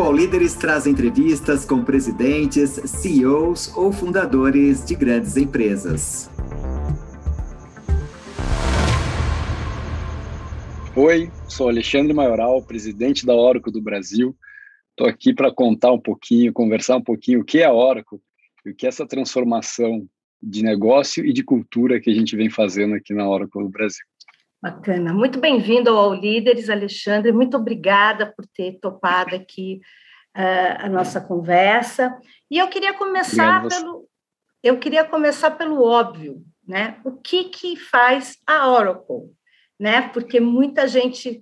O Líderes traz entrevistas com presidentes, CEOs ou fundadores de grandes empresas. Oi, sou Alexandre Maioral, presidente da Oracle do Brasil. Estou aqui para contar um pouquinho, conversar um pouquinho o que é a Oracle e o que é essa transformação de negócio e de cultura que a gente vem fazendo aqui na Oracle do Brasil. Bacana. Muito bem-vindo ao Líderes, Alexandre. Muito obrigada por ter topado aqui uh, a nossa conversa. E eu queria começar Obrigado. pelo eu queria começar pelo óbvio, né? O que que faz a Oracle, né? Porque muita gente,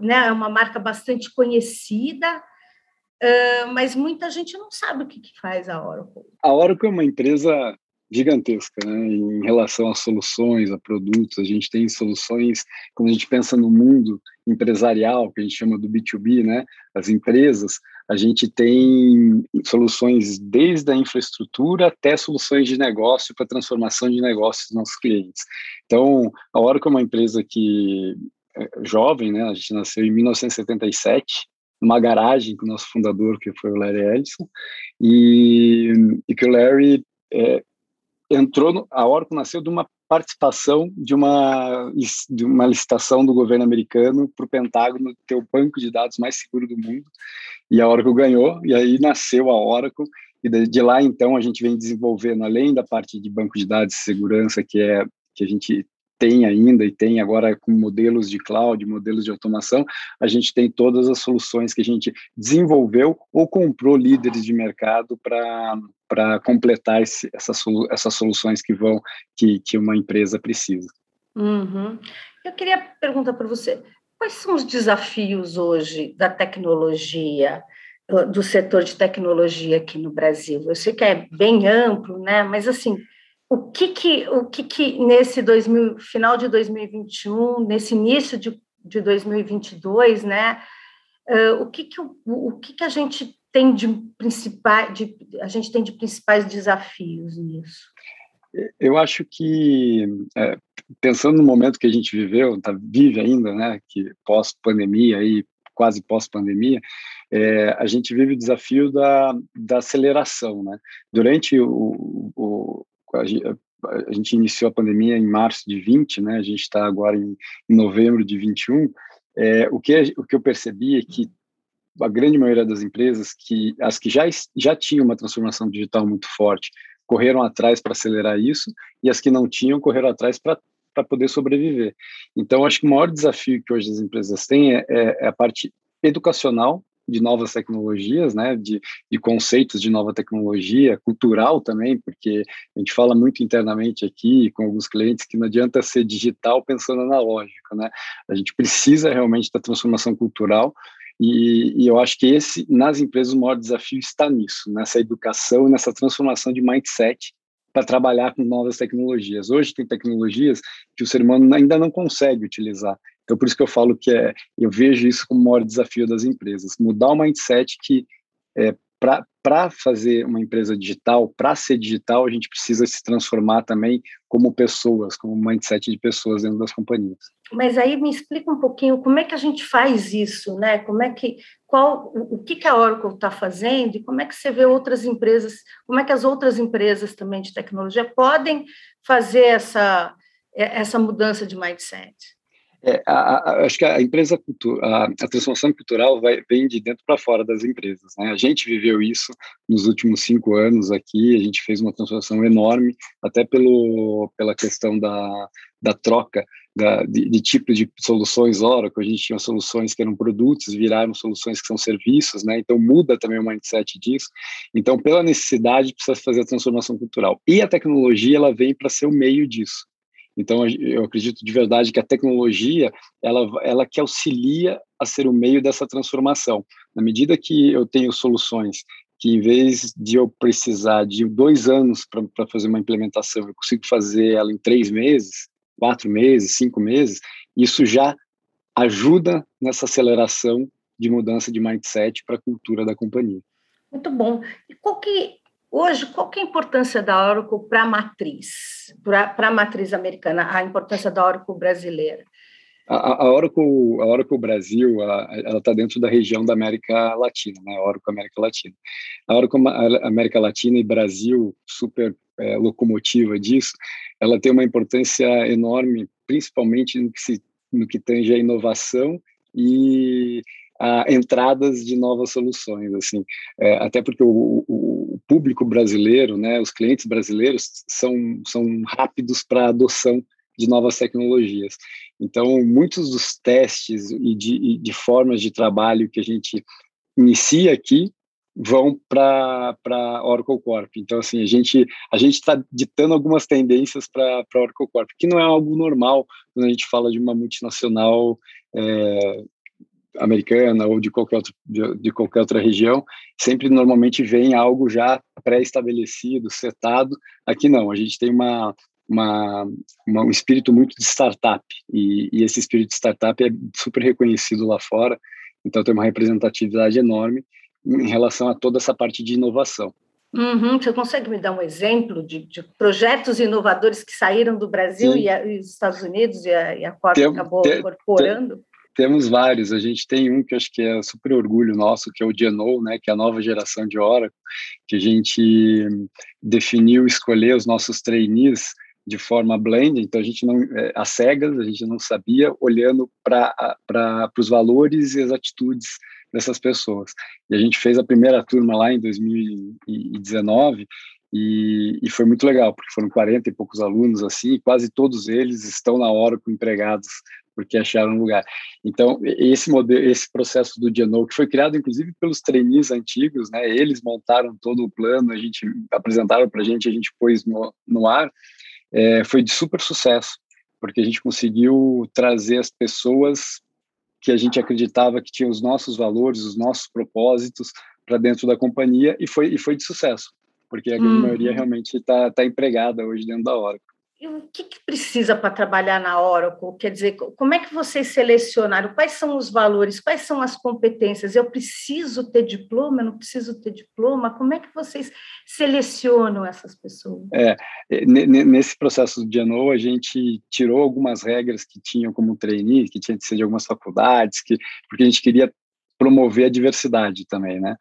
né, é uma marca bastante conhecida, uh, mas muita gente não sabe o que que faz a Oracle. A Oracle é uma empresa gigantesca né? em relação a soluções, a produtos. A gente tem soluções, quando a gente pensa no mundo empresarial, que a gente chama do B2B, né? as empresas, a gente tem soluções desde a infraestrutura até soluções de negócio para transformação de negócios dos nossos clientes. Então, a Oracle é uma empresa que é jovem, né? a gente nasceu em 1977, numa garagem com o nosso fundador, que foi o Larry Ellison, e, e que o Larry é, entrou, no, a Oracle nasceu de uma participação de uma, de uma licitação do governo americano para o Pentágono ter o banco de dados mais seguro do mundo, e a Oracle ganhou, e aí nasceu a Oracle, e de, de lá então a gente vem desenvolvendo, além da parte de banco de dados segurança, que é que a gente tem ainda e tem agora com modelos de cloud, modelos de automação, a gente tem todas as soluções que a gente desenvolveu ou comprou líderes de mercado para para completar esse, essas, essas soluções que vão que, que uma empresa precisa. Uhum. Eu queria perguntar para você quais são os desafios hoje da tecnologia do setor de tecnologia aqui no Brasil. Eu sei que é bem amplo, né? Mas assim, o que que o que que nesse 2000, final de 2021, nesse início de, de 2022, né? Uh, o que que o, o que que a gente tem de principais, de, a gente tem de principais desafios nisso? Eu acho que, é, pensando no momento que a gente viveu, tá, vive ainda, né, que pós-pandemia, aí, quase pós-pandemia, é, a gente vive o desafio da, da aceleração. Né? Durante o, o a, gente iniciou a pandemia em março de 20, né? a gente está agora em, em, novembro de 21, é, o, que, o que eu percebi é que a grande maioria das empresas, que as que já, já tinham uma transformação digital muito forte, correram atrás para acelerar isso, e as que não tinham correram atrás para para poder sobreviver. Então, acho que o maior desafio que hoje as empresas têm é, é, é a parte educacional de novas tecnologias, né, de, de, conceitos de nova tecnologia, cultural também, porque a gente fala muito internamente aqui com alguns clientes que não adianta ser digital pensando analógico, né, a gente precisa realmente da transformação cultural e, e, eu acho que esse, nas empresas, o maior desafio está nisso, nessa educação, nessa transformação de mindset para trabalhar com novas tecnologias. Hoje tem tecnologias que o ser humano ainda não consegue utilizar. Então, por isso que eu falo que é, eu vejo isso como o maior desafio das empresas, mudar o mindset que é, para fazer uma empresa digital, para ser digital, a gente precisa se transformar também como pessoas, como mindset de pessoas dentro das companhias. Mas aí me explica um pouquinho como é que a gente faz isso, né? Como é que qual o que, que a Oracle está fazendo e como é que você vê outras empresas, como é que as outras empresas também de tecnologia podem fazer essa essa mudança de mindset? É, a, a, acho que a empresa a, a transformação cultural vai, vem de dentro para fora das empresas. Né? A gente viveu isso nos últimos cinco anos aqui. A gente fez uma transformação enorme, até pelo, pela questão da, da troca da, de, de tipo de soluções Oracle. A gente tinha soluções que eram produtos, viraram soluções que são serviços, né? Então muda também o mindset disso. Então, pela necessidade, precisa fazer a transformação cultural. E a tecnologia ela vem para ser o meio disso. Então, eu acredito de verdade que a tecnologia, ela, ela que auxilia a ser o meio dessa transformação. Na medida que eu tenho soluções que, em vez de eu precisar de dois anos para fazer uma implementação, eu consigo fazer ela em três meses, quatro meses, cinco meses, isso já ajuda nessa aceleração de mudança de mindset para a cultura da companhia. Muito bom. E qual que Hoje, qual que é a importância da Oracle para a matriz, para a matriz americana, a importância da Oracle brasileira? A, Oracle, a Oracle Brasil, ela está dentro da região da América Latina, né? A Oracle América Latina. A Oracle América Latina e Brasil, super é, locomotiva disso, ela tem uma importância enorme, principalmente no que, se, no que tange a inovação e a entradas de novas soluções, assim, é, até porque o, o, público brasileiro, né, os clientes brasileiros são, são rápidos para adoção de novas tecnologias. Então, muitos dos testes e de, e de formas de trabalho que a gente inicia aqui vão para Oracle Corp. Então assim a gente a gente está ditando algumas tendências para para Oracle Corp, que não é algo normal quando a gente fala de uma multinacional é, americana ou de qualquer outro, de, de, qualquer outra região. Sempre normalmente vem algo já pré-estabelecido, setado. Aqui não. A gente tem uma uma, uma, um espírito muito de startup e, e esse espírito de startup é super reconhecido lá fora. Então tem uma representatividade enorme em relação a toda essa parte de inovação. Uhum. Você consegue me dar um exemplo de, de projetos inovadores que saíram do Brasil e, a, e, os Estados Unidos e a, e a Corp tem, acabou tem, incorporando? Tem, temos vários. A gente tem um que acho que é super orgulho nosso, que é o Geno, né, que é a nova geração de Oracle, que a gente definiu escolher os nossos trainees de forma blend, então a gente não, é, às cegas, a gente não sabia, olhando para os valores e as atitudes dessas pessoas. E a gente fez a primeira turma lá em 2019 e, e, foi muito legal, porque foram 40 e poucos alunos assim, e quase todos eles estão na hora com empregados porque acharam um lugar. Então, esse modelo, esse processo do Geno, que foi criado inclusive pelos trainees antigos, né? Eles montaram todo o plano, a gente apresentaram para a gente, a gente pôs no, no ar, é, foi de super sucesso, porque a gente conseguiu trazer as pessoas que a gente acreditava que tinham os nossos valores, os nossos propósitos para dentro da companhia e foi, e foi de sucesso, porque a uhum. maioria realmente está tá empregada hoje dentro da Oracle. E o que, que precisa para trabalhar na Oracle? Quer dizer, como é que vocês selecionaram? Quais são os valores? Quais são as competências? Eu preciso ter diploma? Eu não preciso ter diploma? Como é que vocês selecionam essas pessoas? É, nesse processo do Geno, a gente tirou algumas regras que tinham como trainee, que tinha que ser de algumas faculdades, que, porque a gente queria promover a diversidade também, né?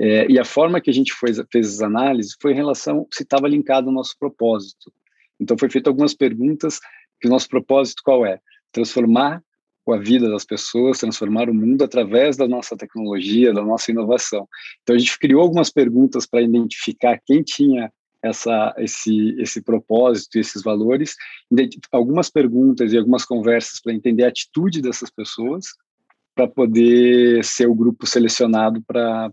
É, e a forma que a gente fez, fez as análises foi em relação se estava linkado ao nosso propósito. Então, foi feito algumas perguntas que o nosso propósito qual é? Transformar a vida das pessoas, transformar o mundo através da nossa tecnologia, da nossa inovação. Então, a gente criou algumas perguntas para identificar quem tinha essa, esse, esse propósito, esses valores, algumas perguntas e algumas conversas para entender a atitude dessas pessoas, para poder ser o grupo selecionado para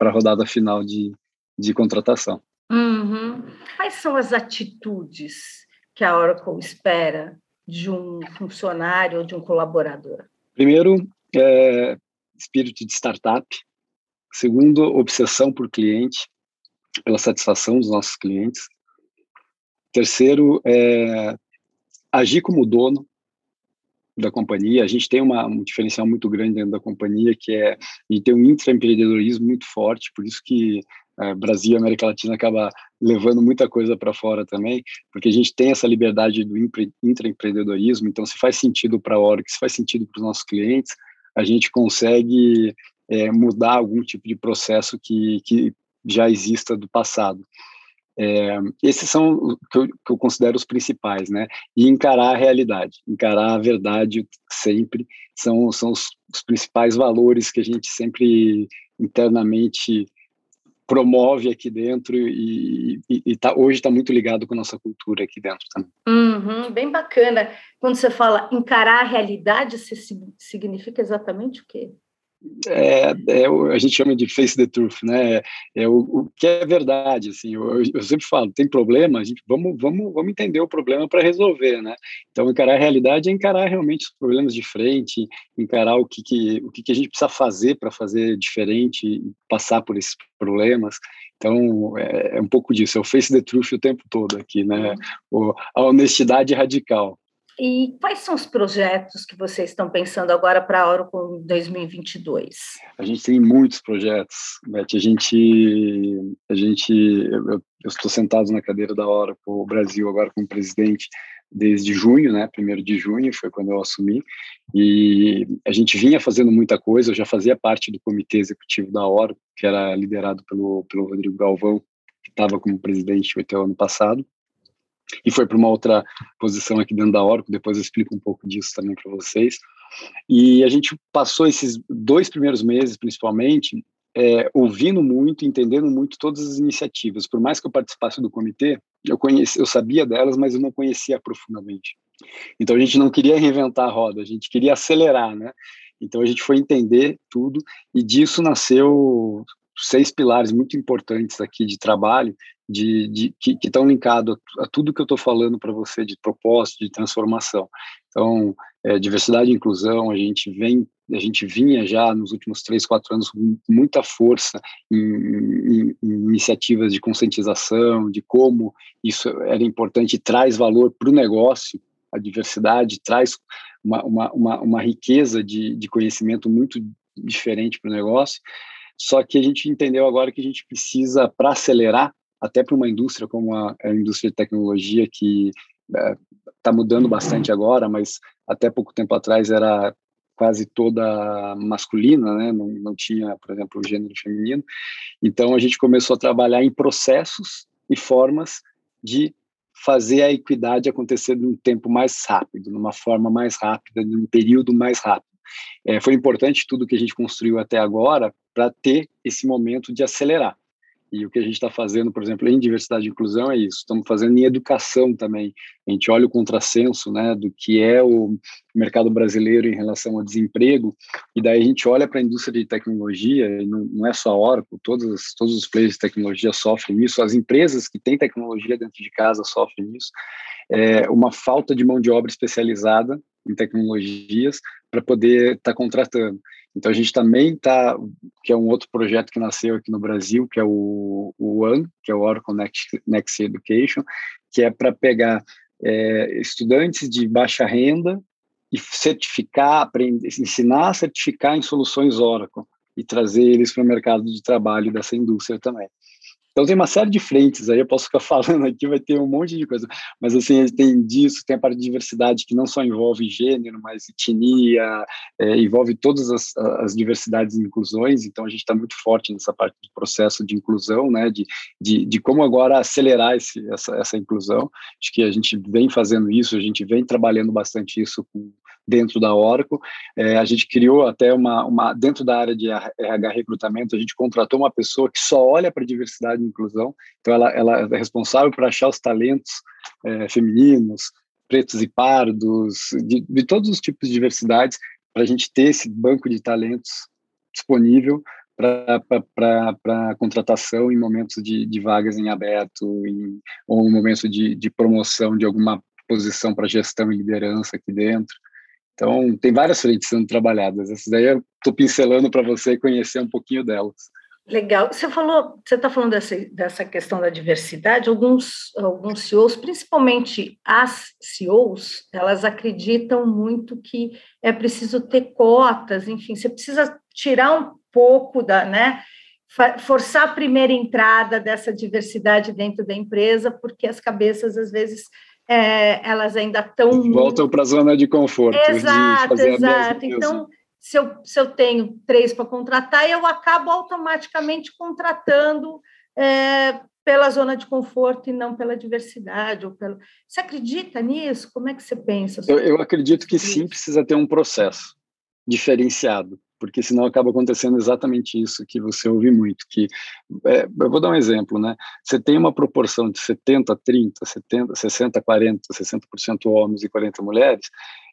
a rodada final de, de contratação. Uhum. Quais são as atitudes que a Oracle espera de um funcionário ou de um colaborador? Primeiro, é, espírito de startup. Segundo, obsessão por cliente, pela satisfação dos nossos clientes. Terceiro, é, agir como dono da companhia. A gente tem uma, um diferencial muito grande dentro da companhia, que é a gente tem um intraempreendedorismo muito forte, por isso que é, Brasil e América Latina acaba levando muita coisa para fora também, porque a gente tem essa liberdade do intraempreendedorismo, então se faz sentido para a Org, se faz sentido para os nossos clientes, a gente consegue é, mudar algum tipo de processo que, que já exista do passado. É, esses são que eu, que eu, considero os principais, né? E encarar a realidade, encarar a verdade sempre são, são os, os principais valores que a gente sempre internamente promove aqui dentro e, e, e tá, hoje está muito ligado com a nossa cultura aqui dentro também. Uhum, bem bacana. Quando você fala encarar a realidade, significa exatamente o quê? É, é, a gente chama de face the truth, né? É o, o que é verdade, assim. Eu, eu, sempre falo, tem problema, a gente vamos vamos vamos entender o problema para resolver, né? Então encarar a realidade é encarar realmente os problemas de frente, encarar o que, que o que, que a gente precisa fazer para fazer diferente passar por esses problemas. Então é, é, um pouco disso, é o face the truth o tempo todo aqui, né? Uhum. O, a honestidade radical. E quais são os projetos que vocês estão pensando agora para a Oracle 2022? A gente tem muitos projetos, Beth. A gente, a gente, eu eu estou sentado na cadeira da Oracle Brasil agora como presidente desde junho, né? Primeiro de junho foi quando eu assumi e a gente vinha fazendo muita coisa. Eu já fazia parte do comitê executivo da Oracle, que era liderado pelo pelo Rodrigo Galvão, que estava como presidente até o ano passado e foi para uma outra posição aqui dentro da Oracle. Depois eu explico um pouco disso também para vocês. E a gente passou esses dois primeiros meses, principalmente, é, ouvindo muito, entendendo muito todas as iniciativas. Por mais que eu participasse do comitê, eu conheci, eu sabia delas, mas eu não conhecia profundamente. Então a gente não queria reinventar a roda, a gente queria acelerar, né? Então a gente foi entender tudo e disso nasceu seis pilares muito importantes aqui de trabalho, de, de que estão linkados a, a, tudo que eu estou falando para você de propósito, de transformação. Então, é, diversidade e inclusão, a gente vem, a gente vinha já nos últimos três, quatro anos com muita força em, em, em iniciativas de conscientização, de como isso era importante e traz valor para o negócio, a diversidade traz uma, uma, uma, uma riqueza de, de conhecimento muito diferente para o negócio. Só que a gente entendeu agora que a gente precisa, para acelerar, até para uma indústria como a, a, indústria de tecnologia, que está é, mudando bastante agora, mas até pouco tempo atrás era quase toda masculina, né? não, não tinha, por exemplo, o gênero feminino. Então, a gente começou a trabalhar em processos e formas de fazer a equidade acontecer num tempo mais rápido, numa forma mais rápida, num período mais rápido. É, foi importante tudo que a gente construiu até agora para ter esse momento de acelerar. E o que a gente está fazendo, por exemplo, em diversidade e inclusão é isso. Estamos fazendo em educação também. A gente olha o contrassenso né, do que é o mercado brasileiro em relação ao desemprego, e daí a gente olha para a indústria de tecnologia, e não, não é só a Oracle, todos, todos os players de tecnologia sofrem isso, as empresas que têm tecnologia dentro de casa sofrem isso. É uma falta de mão de obra especializada em tecnologias para poder estar tá contratando. Então a gente também está, que é um outro projeto que nasceu aqui no Brasil, que é o, o One, que é o Oracle Next, Next Education, que é para pegar é, estudantes de baixa renda e certificar, aprender, ensinar a certificar em soluções Oracle e trazer eles para o mercado de trabalho dessa indústria também. Então tem uma série de frentes aí, eu posso ficar falando aqui, vai ter um monte de coisa, mas assim, tem disso, tem a parte de diversidade que não só envolve gênero, mas etnia, é, envolve todas as, as, diversidades e inclusões, então a gente está muito forte nessa parte do processo de inclusão, né, de, de, de como agora acelerar esse, essa, essa inclusão, acho que a gente vem fazendo isso, a gente vem trabalhando bastante isso com dentro da Oracle. É, a gente criou até uma, uma, dentro da área de RH recrutamento, a gente contratou uma pessoa que só olha para diversidade e inclusão, então ela, ela é responsável por achar os talentos é, femininos, pretos e pardos, de, de todos os tipos de diversidades, para a gente ter esse banco de talentos disponível para contratação em momentos de, de, vagas em aberto em, ou em momentos de, de promoção de alguma posição para gestão e liderança aqui dentro. Então, tem várias frentes sendo trabalhadas. Essas daí eu estou pincelando para você conhecer um pouquinho delas. Legal. Você falou, você está falando dessa, dessa questão da diversidade. Alguns, alguns CEOs, principalmente as CEOs, elas acreditam muito que é preciso ter cotas. Enfim, você precisa tirar um pouco da, né, forçar a primeira entrada dessa diversidade dentro da empresa, porque as cabeças às vezes é, elas ainda estão. Voltam para a zona de conforto. Exato, de exato. Então, se eu, se eu tenho três para contratar, eu acabo automaticamente contratando é, pela zona de conforto e não pela diversidade. Ou pelo... Você acredita nisso? Como é que você pensa? Eu, eu acredito que sim, precisa ter um processo diferenciado porque senão acaba acontecendo exatamente isso que você ouve muito, que é, eu vou dar um exemplo, né? Você tem uma proporção de 70 30, 70, 60 40, 60% homens e 40 mulheres,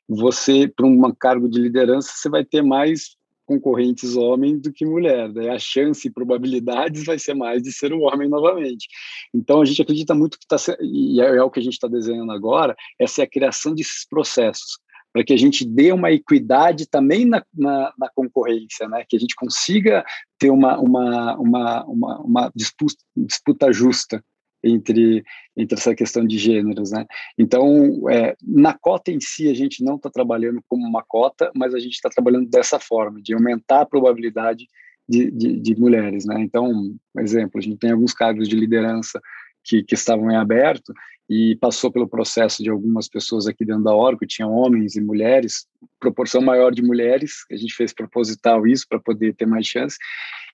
você para um cargo de liderança você vai ter mais concorrentes homens do que mulher, daí a chance e probabilidades vai ser mais de ser o homem novamente. Então a gente acredita muito que está e é, é o que a gente está desenhando agora, essa é a criação desses processos para que a gente dê uma equidade também na, na, na, concorrência, né? que a gente consiga ter uma, uma, uma, uma, uma disputa, disputa justa entre, entre essa questão de gêneros. Né? Então, é, na cota em si, a gente não está trabalhando como uma cota, mas a gente está trabalhando dessa forma, de aumentar a probabilidade de, de, de mulheres. Né? Então, exemplo, a gente tem alguns cargos de liderança que, que estavam em aberto e passou pelo processo de algumas pessoas aqui dentro da Oracle, tinha homens e mulheres, proporção maior de mulheres, a gente fez proposital isso para poder ter mais chance,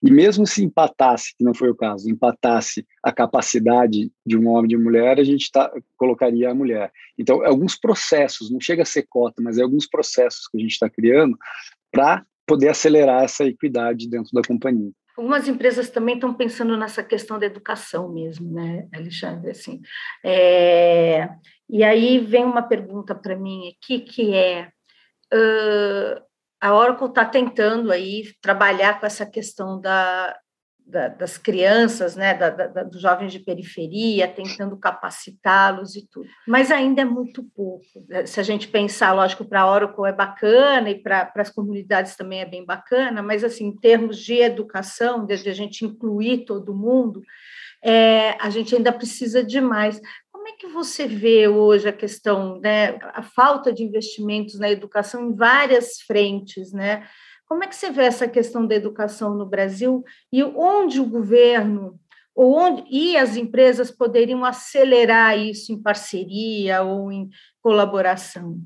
e mesmo se empatasse, que não foi o caso, empatasse a capacidade de um homem e de mulher, a gente tá, colocaria a mulher. Então, alguns processos, não chega a ser cota, mas é alguns processos que a gente está criando para poder acelerar essa equidade dentro da companhia. Algumas empresas também estão pensando nessa questão da educação mesmo, né, Alexandre? Assim, é... E aí vem uma pergunta para mim aqui que é uh, a Oracle está tentando aí trabalhar com essa questão da, da, das crianças, né, da, da, dos jovens de periferia, tentando capacitá-los e tudo. Mas ainda é muito pouco. Se a gente pensar, lógico, para a Oracle é bacana e para as comunidades também é bem bacana, mas assim, em termos de educação, de, de a gente incluir todo mundo, é, a gente ainda precisa de mais. Como é que você vê hoje a questão, né, a falta de investimentos na educação em várias frentes, né? Como é que você vê essa questão da educação no Brasil e onde o governo ou onde, e as empresas poderiam acelerar isso em parceria ou em colaboração?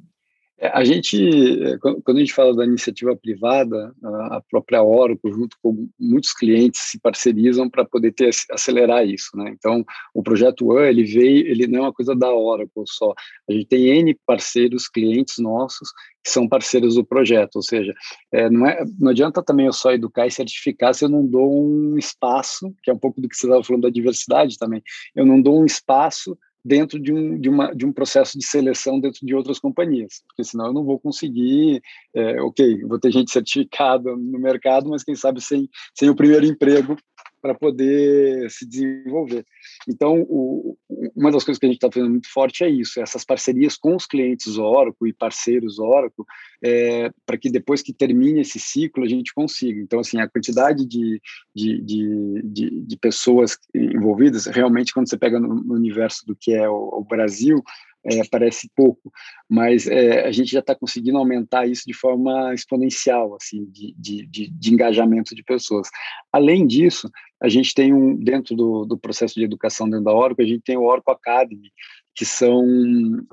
É, a gente, é, quando a gente fala da iniciativa privada, a própria Oracle, junto com muitos clientes, se parcerizam para poder ter, acelerar isso, né? Então, o projeto One, ele veio, ele não é uma coisa da Oracle só. A gente tem N parceiros, clientes nossos, que são parceiros do projeto, ou seja, é, não, é, não adianta também eu só educar e certificar se eu não dou um espaço, que é um pouco do que você estava falando da diversidade também, eu não dou um espaço dentro de um, de, uma, de um processo de seleção dentro de outras companhias, porque senão eu não vou conseguir, é, ok, vou ter gente certificada no mercado, mas quem sabe sem, sem o primeiro emprego para poder se desenvolver. Então, o, uma das coisas que a gente está fazendo muito forte é isso, essas parcerias com os clientes Oracle e parceiros Oracle, é, para que depois que termine esse ciclo a gente consiga. Então, assim, a quantidade de, de, de, de, de pessoas envolvidas, realmente, quando você pega no, no universo do que é o, o Brasil, é, parece pouco, mas é, a gente já está conseguindo aumentar isso de forma exponencial, assim, de, de, de, de, engajamento de pessoas. Além disso, a gente tem um, dentro do, do processo de educação dentro da Oracle, a gente tem o Oracle Academy, que são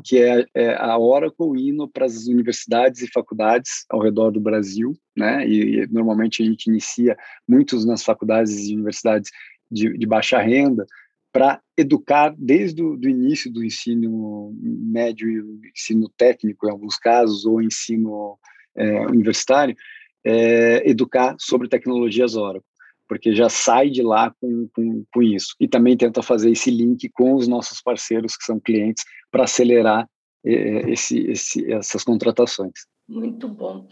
que é, é a Oracle indo para as universidades e faculdades ao redor do Brasil, né? E, e, normalmente a gente inicia muitos nas faculdades e universidades de, de baixa renda, para educar desde o do início do ensino médio e ensino técnico, em alguns casos, ou ensino é, universitário, é, educar sobre tecnologias Oracle, porque já sai de lá com, com, com, isso. E também tenta fazer esse link com os nossos parceiros, que são clientes, para acelerar é, esse, esse, essas contratações. Muito bom.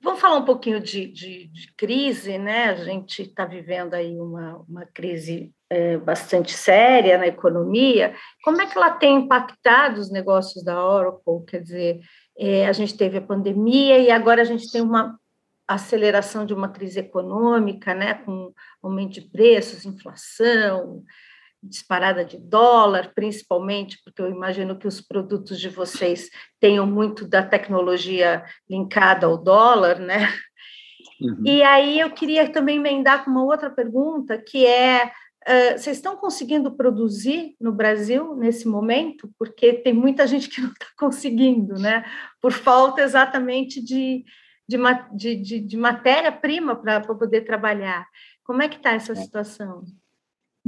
Vamos falar um pouquinho de, de, de crise, né? A gente está vivendo aí uma, uma crise é, bastante séria na economia, como é que ela tem impactado os negócios da Oracle? Quer dizer, é, a gente teve a pandemia e agora a gente tem uma aceleração de uma crise econômica, né, com aumento de preços, inflação, disparada de dólar, principalmente porque eu imagino que os produtos de vocês tenham muito da tecnologia linkada ao dólar, né? Uhum. E aí eu queria também emendar com uma outra pergunta, que é Uh, vocês estão conseguindo produzir no Brasil nesse momento? Porque tem muita gente que não está conseguindo, né? Por falta exatamente de, de, de, de, matéria-prima para poder trabalhar. Como é que está essa é. situação?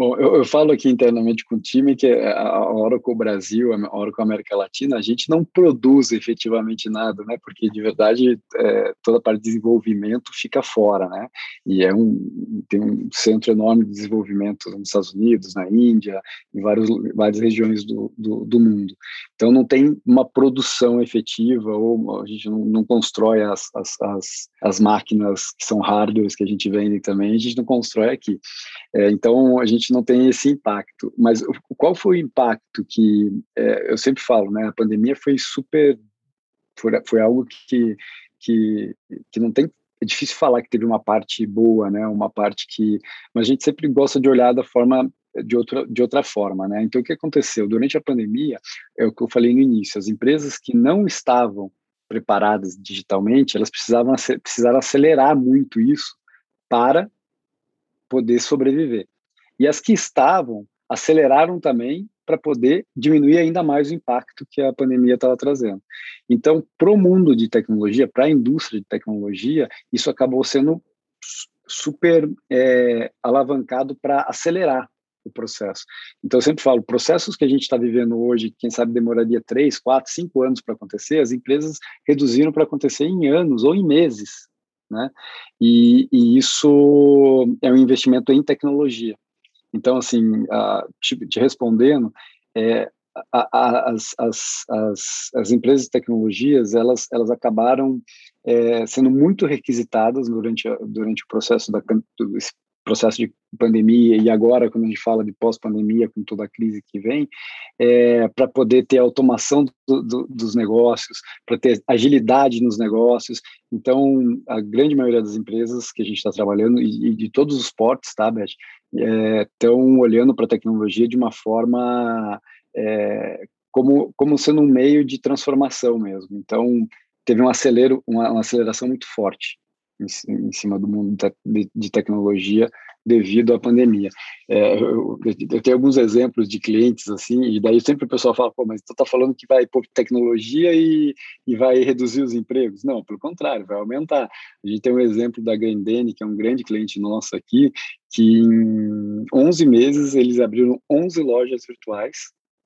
Bom, eu, eu, falo aqui internamente com o time que a Oracle Brasil, a Oracle América Latina, a gente não produz efetivamente nada, né? Porque de verdade é, toda a parte de desenvolvimento fica fora, né? E é um tem um centro enorme de desenvolvimento nos Estados Unidos, na Índia, em vários, várias regiões do, do, do mundo. Então não tem uma produção efetiva ou a gente não, não constrói as, as, as, as máquinas que são hardwares que a gente vende também, a gente não constrói aqui. É, então a gente não tem esse impacto. Mas qual foi o impacto que é, eu sempre falo, né? A pandemia foi super, foi, foi algo que, que, que não tem é difícil falar que teve uma parte boa, né? Uma parte que, mas a gente sempre gosta de olhar da forma de outra de outra forma, né? Então o que aconteceu durante a pandemia é o que eu falei no início, as empresas que não estavam preparadas digitalmente, elas precisavam precisaram acelerar muito isso para poder sobreviver. E as que estavam aceleraram também para poder diminuir ainda mais o impacto que a pandemia estava trazendo. Então, para o mundo de tecnologia, para a indústria de tecnologia, isso acabou sendo super é, alavancado para acelerar o processo. Então, eu sempre falo, processos que a gente está vivendo hoje, quem sabe demoraria três, quatro, cinco anos para acontecer, as empresas reduziram para acontecer em anos ou em meses, né? E, e, isso é um investimento em tecnologia. Então, assim, uh, te, te, respondendo, é, a, a, as, as, as, as, empresas de tecnologias, elas, elas acabaram é, sendo muito requisitadas durante, durante o processo da, do, processo de pandemia e agora quando a gente fala de pós-pandemia com toda a crise que vem é, para poder ter automação do, do, dos negócios para ter agilidade nos negócios. Então a grande maioria das empresas que a gente está trabalhando e, e, de todos os portes tá Beth? Estão é, olhando para a tecnologia de uma forma é, como como sendo um meio de transformação mesmo. Então teve um acelero uma, uma aceleração muito forte em, em cima do mundo de, de, tecnologia devido à pandemia. É, eu, eu, tenho alguns exemplos de clientes assim, e daí sempre o pessoal fala, pô, mas tu tá falando que vai pôr tecnologia e, e vai reduzir os empregos? Não, pelo contrário, vai aumentar. A gente tem um exemplo da Grandene, que é um grande cliente nosso aqui, que em 11 meses eles abriram 11 lojas virtuais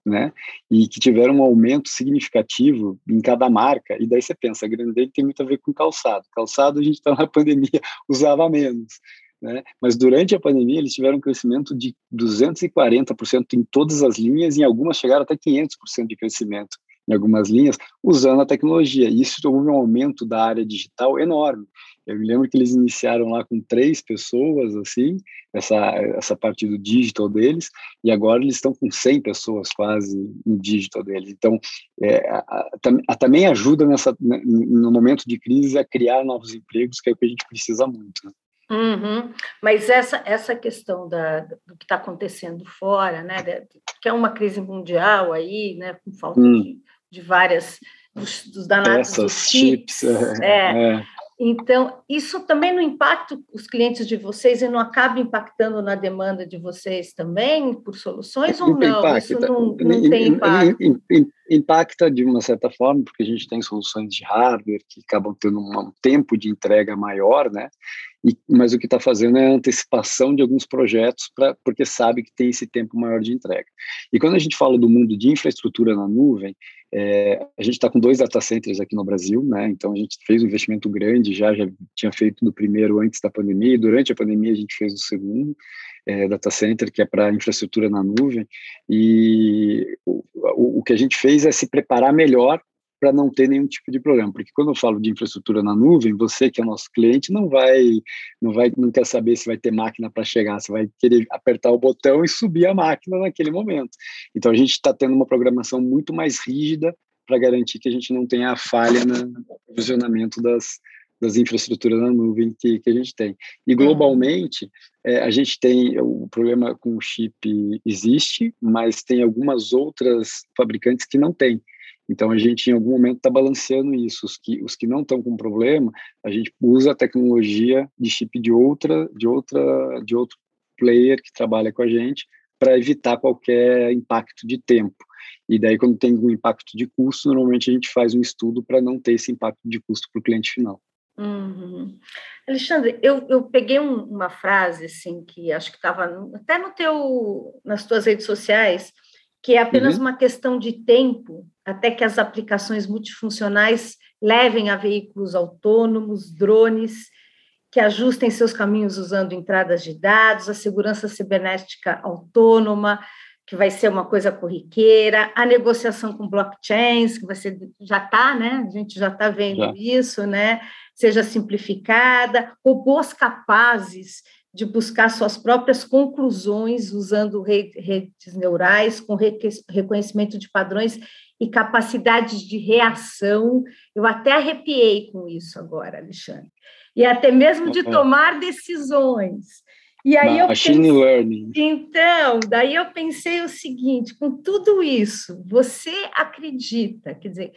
né? E que tiveram um aumento significativo em cada marca. E daí você pensa, a grande dele tem muito a ver com calçado. Calçado a gente está na pandemia, usava menos. Né? Mas durante a pandemia eles tiveram um crescimento de 240% em todas as linhas e em algumas chegaram até 500% de crescimento em algumas linhas usando a tecnologia. E isso houve um aumento da área digital enorme. Eu me lembro que eles iniciaram lá com três pessoas, assim, essa, essa parte do digital deles, e agora eles estão com 100 pessoas quase no digital deles. Então, é, a, a, também ajuda nessa, no momento de crise a criar novos empregos, que é o que a gente precisa muito. Né? Uhum. Mas essa, essa questão da, do que está acontecendo fora, né, que é uma crise mundial aí, né, com falta hum. de, de várias dos, dos danados Essas dos chips, chips é, é, é. Então, isso também não impacta os clientes de vocês e não acaba impactando na demanda de vocês também por soluções ou não? Impacta, isso não, não tem impacto? Impacta de uma certa forma, porque a gente tem soluções de hardware que acabam tendo um tempo de entrega maior, né? E, mas o que está fazendo é a antecipação de alguns projetos, pra, porque sabe que tem esse tempo maior de entrega. E quando a gente fala do mundo de infraestrutura na nuvem, é, a gente está com dois data centers aqui no Brasil, né? Então a gente fez um investimento grande já, já tinha feito no primeiro antes da pandemia, e durante a pandemia a gente fez o segundo é, data center, que é para infraestrutura na nuvem. E o, o, o que a gente fez é se preparar melhor para não ter nenhum tipo de problema, porque quando eu falo de infraestrutura na nuvem, você que é nosso cliente não vai, não vai, não quer saber se vai ter máquina para chegar, você vai querer apertar o botão e subir a máquina naquele momento. Então a gente está tendo uma programação muito mais rígida para garantir que a gente não tenha falha no provisionamento das, das infraestruturas na nuvem que, que a gente tem. E globalmente, é, a gente tem o problema com o chip existe, mas tem algumas outras fabricantes que não têm. Então a gente em algum momento está balanceando isso. Os que, os que não estão com problema, a gente usa a tecnologia de chip de outra, de outra, de outro player que trabalha com a gente para evitar qualquer impacto de tempo. E daí quando tem um impacto de custo, normalmente a gente faz um estudo para não ter esse impacto de custo para o cliente final. Uhum. Alexandre, eu, eu peguei um, uma frase assim que acho que estava até no teu nas tuas redes sociais que é apenas uhum. uma questão de tempo até que as aplicações multifuncionais levem a veículos autônomos, drones, que ajustem seus caminhos usando entradas de dados, a segurança cibernética autônoma, que vai ser uma coisa corriqueira, a negociação com blockchains, que ser, já está, né? A gente já está vendo já. isso, né? Seja simplificada, robôs capazes de buscar suas próprias conclusões usando redes neurais, com reconhecimento de padrões e capacidades de reação. Eu até arrepiei com isso agora, Alexandre. E até mesmo de tomar decisões. E aí Machine pensei, learning. Então, daí eu pensei o seguinte: com tudo isso, você acredita, quer dizer,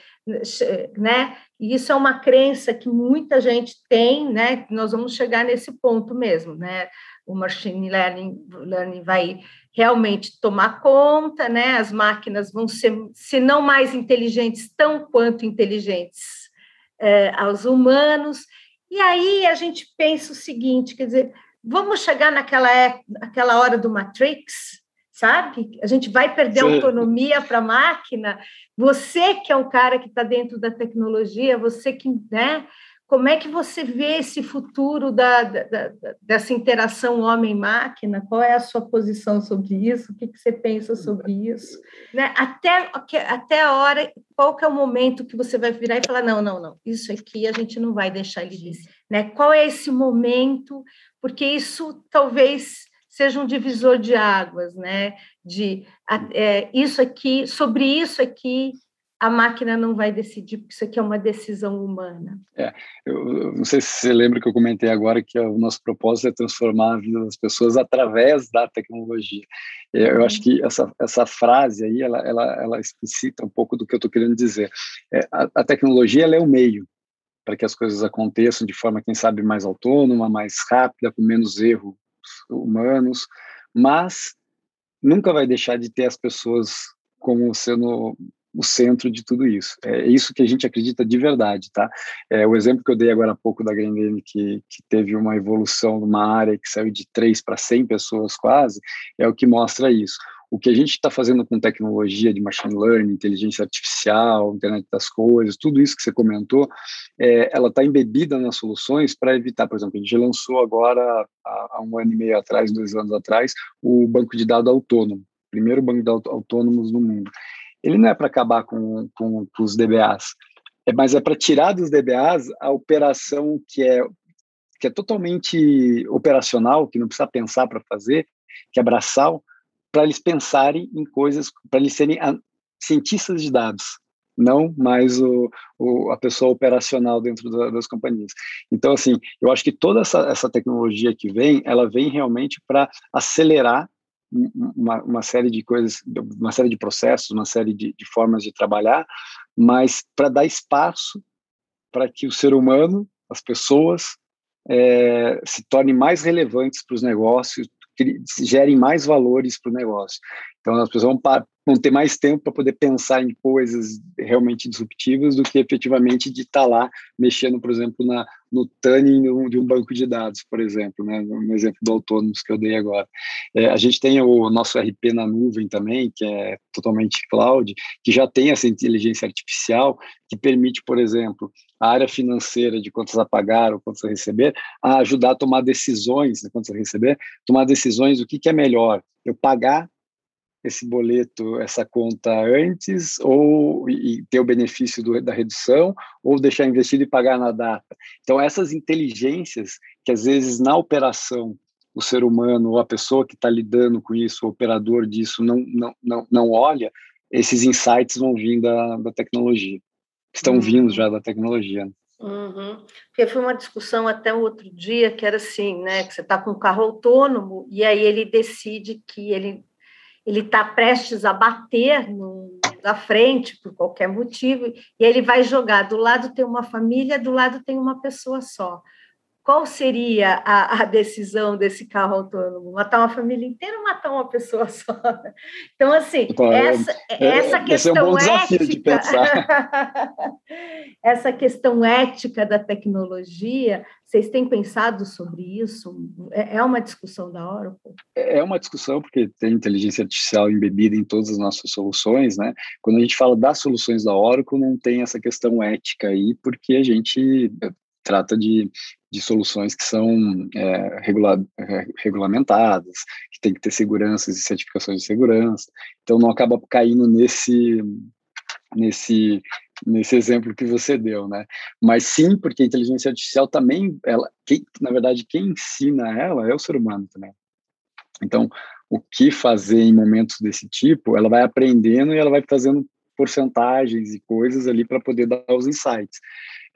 né? E isso é uma crença que muita gente tem, né? Nós vamos chegar nesse ponto mesmo, né? O machine learning, learning vai realmente tomar conta, né? As máquinas vão ser, se não mais inteligentes, tão quanto inteligentes é, aos humanos. E aí a gente pensa o seguinte, quer dizer, vamos chegar naquela é, aquela hora do Matrix, sabe? A gente vai perder Sim. autonomia para a máquina. Você que é o cara que está dentro da tecnologia, você que, né? Como é que você vê esse futuro da, da, dessa interação homem-máquina? Qual é a sua posição sobre isso? O que, que você pensa sobre isso? Né? Até, até a hora, qual que é o momento que você vai virar e falar, não, não, não, isso aqui a gente não vai deixar ele dizer. Né? Qual é esse momento? Porque isso talvez seja um divisor de águas, né? De é, isso aqui, sobre isso aqui, a máquina não vai decidir, porque isso aqui é uma decisão humana. É, eu, não sei se você lembra que eu comentei agora que o nosso propósito é transformar a vida das pessoas através da tecnologia. É, eu acho que essa, essa frase aí, ela, ela, ela explicita um pouco do que eu estou querendo dizer. É, a, a tecnologia, ela é o meio para que as coisas aconteçam de forma, quem sabe, mais autônoma, mais rápida, com menos erros humanos, mas nunca vai deixar de ter as pessoas como sendo o centro de tudo isso. É isso que a gente acredita de verdade, tá? É, o exemplo que eu dei agora há pouco da Grendene, que, que teve uma evolução numa área que saiu de 3 para 100 pessoas quase, é o que mostra isso. O que a gente está fazendo com tecnologia de machine learning, inteligência artificial, internet das coisas, tudo isso que você comentou, é, ela está embebida nas soluções para evitar, por exemplo, a gente lançou agora, há, há um ano e meio atrás, dois anos atrás, o banco de dados autônomo, primeiro banco de dados autônomos no mundo. Ele não é para acabar com, com, com, os DBAs, é, mas é para tirar dos DBAs a operação que é, que é totalmente operacional, que não precisa pensar para fazer, que é braçal, para eles pensarem em coisas, para eles serem cientistas de dados, não mais o, o, a pessoa operacional dentro da, das companhias. Então, assim, eu acho que toda essa, essa tecnologia que vem, ela vem realmente para acelerar uma, uma, série de coisas, uma série de processos, uma série de, de formas de trabalhar, mas para dar espaço para que o ser humano, as pessoas, é, se tornem mais relevantes para os negócios, gerem mais valores para o negócio. Então, as pessoas vão, vão ter mais tempo para poder pensar em coisas realmente disruptivas do que efetivamente de estar tá lá mexendo, por exemplo, na, no tuning de um banco de dados, por exemplo, né, no exemplo do Autônomos que eu dei agora. É, a gente tem o nosso RP na nuvem também, que é totalmente cloud, que já tem essa inteligência artificial que permite, por exemplo, a área financeira de quantos a pagar ou quantos a receber, a ajudar a tomar decisões, de quantos a receber, tomar decisões do que, que é melhor, eu pagar esse boleto, essa conta antes, ou e ter o benefício do, da redução, ou deixar investido e pagar na data. Então, essas inteligências que às vezes na operação o ser humano ou a pessoa que está lidando com isso, o operador disso, não, não, não, não olha, esses insights vão vir da, da tecnologia, estão uhum. vindo já da tecnologia. Uhum. Porque foi uma discussão até o outro dia que era assim, né? Que você está com um carro autônomo e aí ele decide que ele ele está prestes a bater no, na frente por qualquer motivo, e ele vai jogar. Do lado tem uma família, do lado tem uma pessoa só qual seria a, a, decisão desse carro autônomo? Matar uma família inteira ou matar uma pessoa só? Então, assim, então, essa, é, essa questão é um bom ética. De pensar. essa questão ética da tecnologia, vocês têm pensado sobre isso? É, é uma discussão da Oracle? É, é uma discussão, porque tem inteligência artificial embebida em todas as nossas soluções, né? Quando a gente fala das soluções da Oracle, não tem essa questão ética aí, porque a gente trata de, de soluções que são é, regula, é, regulamentadas, que tem que ter seguranças e certificações de segurança. Então, não acaba caindo nesse, nesse, nesse exemplo que você deu, né? Mas sim, porque a inteligência artificial também, ela, quem, na verdade, quem ensina ela é o ser humano também. Então, o que fazer em momentos desse tipo, ela vai aprendendo e ela vai fazendo porcentagens e coisas ali para poder dar os insights.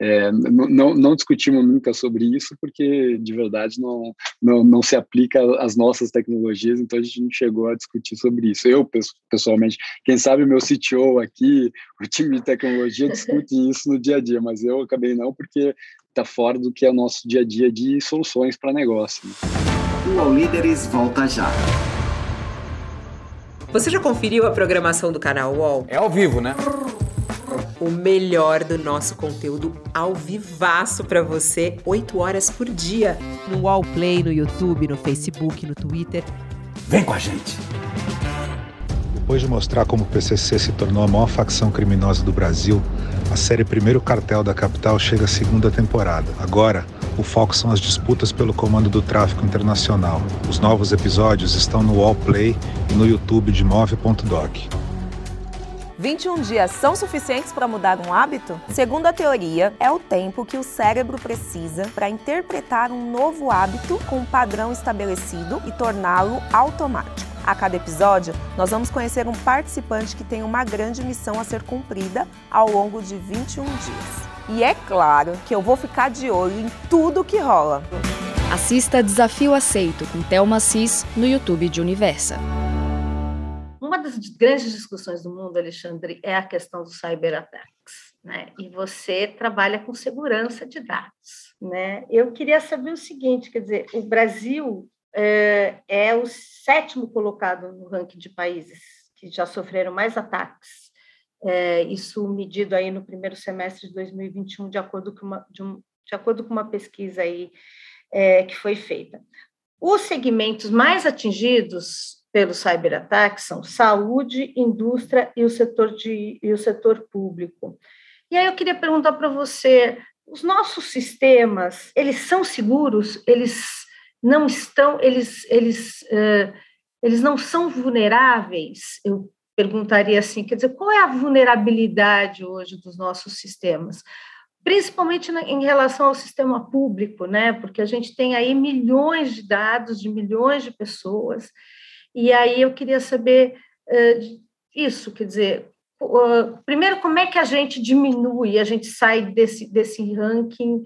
É, não, não discutimos nunca sobre isso, porque de verdade não, não, não se aplica às nossas tecnologias, então a gente não chegou a discutir sobre isso. Eu, pessoalmente, quem sabe o meu CTO aqui, o time de tecnologia, discute isso no dia a dia, mas eu acabei não, porque está fora do que é o nosso dia a dia de soluções para negócio. O All Líderes volta já. Você já conferiu a programação do canal UOL? É ao vivo, né? o melhor do nosso conteúdo ao vivaço para você, 8 horas por dia. No Wallplay, no YouTube, no Facebook, no Twitter. Vem com a gente! Depois de mostrar como o PCC se tornou a maior facção criminosa do Brasil, a série Primeiro Cartel da Capital chega à segunda temporada. Agora, o foco são as disputas pelo comando do tráfico internacional. Os novos episódios estão no Wallplay e no YouTube de Move.doc. 21 dias são suficientes para mudar um hábito? Segundo a teoria, é o tempo que o cérebro precisa para interpretar um novo hábito com um padrão estabelecido e torná-lo automático. A cada episódio, nós vamos conhecer um participante que tem uma grande missão a ser cumprida ao longo de 21 dias. E é claro que eu vou ficar de olho em tudo que rola. Assista Desafio Aceito com Thelma Cis no YouTube de Universa das grandes discussões do mundo, Alexandre, é a questão dos cyberattacks, né? E você trabalha com segurança de dados, né? Eu queria saber o seguinte, quer dizer, o Brasil é, é o sétimo colocado no ranking de países que já sofreram mais ataques. É, isso medido aí no primeiro semestre de 2021, de acordo com uma, de, um, de acordo com uma pesquisa aí é, que foi feita. Os segmentos mais atingidos pelos cyberataques são saúde, indústria e o setor, de, e o setor público. E aí eu queria perguntar para você, os nossos sistemas, eles são seguros? Eles não estão, eles, eles, uh, eles não são vulneráveis? Eu perguntaria assim, quer dizer, qual é a vulnerabilidade hoje dos nossos sistemas? Principalmente em relação ao sistema público, né? Porque a gente tem aí milhões de dados de milhões de pessoas e aí eu queria saber uh, isso, quer dizer, uh, primeiro, como é que a gente diminui, a gente sai desse, desse ranking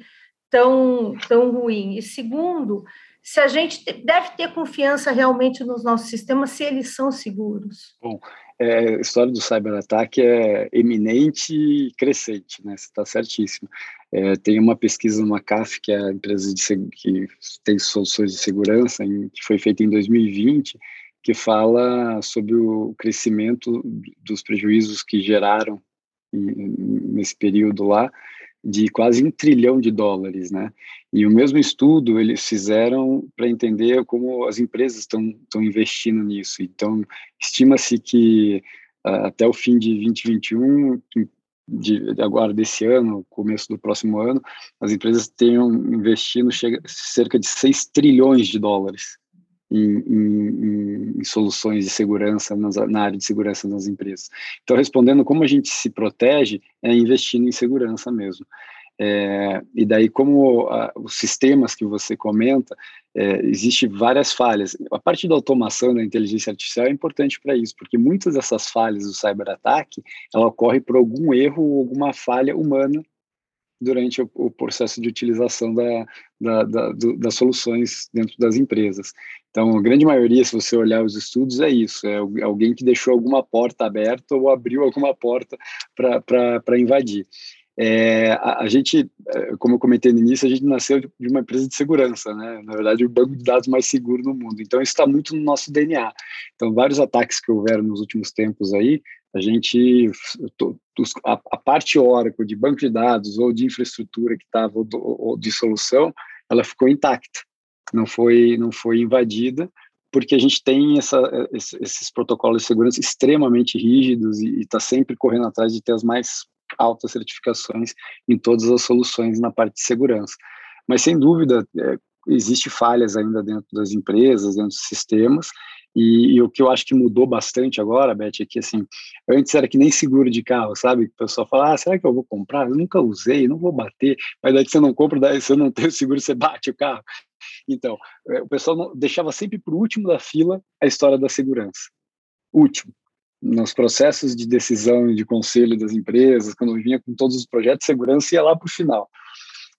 tão, tão ruim? E segundo, se a gente deve ter confiança realmente nos nossos sistemas, se eles são seguros. Bom, é, a história do cyberataque é eminente e crescente, né? Você está certíssimo. É, tem uma pesquisa no McAfee, que é a empresa de, que tem soluções de segurança, em, que foi feita em 2020, que fala sobre o crescimento dos prejuízos que geraram nesse período lá de quase um trilhão de dólares, né? E o mesmo estudo eles fizeram para entender como as empresas estão investindo nisso. Então estima-se que uh, até o fim de 2021, de, agora desse ano, começo do próximo ano, as empresas tenham investindo chega, cerca de 6 trilhões de dólares em, em, em, soluções de segurança nas, na área de segurança nas empresas. Então, respondendo como a gente se protege, é investindo em segurança mesmo. É, e daí, como a, os sistemas que você comenta, é, existe várias falhas. A parte da automação da inteligência artificial é importante para isso, porque muitas dessas falhas do cyberataque, ela ocorre por algum erro ou alguma falha humana durante o, o processo de utilização da, da, da, do, das soluções dentro das empresas. Então, a grande maioria, se você olhar os estudos, é isso: é alguém que deixou alguma porta aberta ou abriu alguma porta para invadir. É, a, a, gente, é, como eu comentei no início, a gente nasceu de, de uma empresa de segurança, né? Na verdade, o banco de dados mais seguro no mundo. Então, isso está muito no nosso DNA. Então, vários ataques que houveram nos últimos tempos aí, a gente, a, parte Oracle de banco de dados ou de infraestrutura que estava de solução, ela ficou intacta, não foi, não foi invadida, porque a gente tem essa, esses protocolos de segurança extremamente rígidos e está sempre correndo atrás de ter as mais altas certificações em todas as soluções na parte de segurança. Mas, sem dúvida, é, existe falhas ainda dentro das empresas, dentro dos sistemas, e, e, o que eu acho que mudou bastante agora, Beth, é que assim, antes era que nem seguro de carro, sabe? O pessoal fala, ah, será que eu vou comprar? Eu nunca usei, não vou bater. Mas daí você não compra, daí você não tem o seguro, você bate o carro. Então, é, o pessoal não, deixava sempre por último da fila a história da segurança. Último. nos processos de decisão e de conselho das empresas, quando vinha com todos os projetos, segurança ia lá para o final.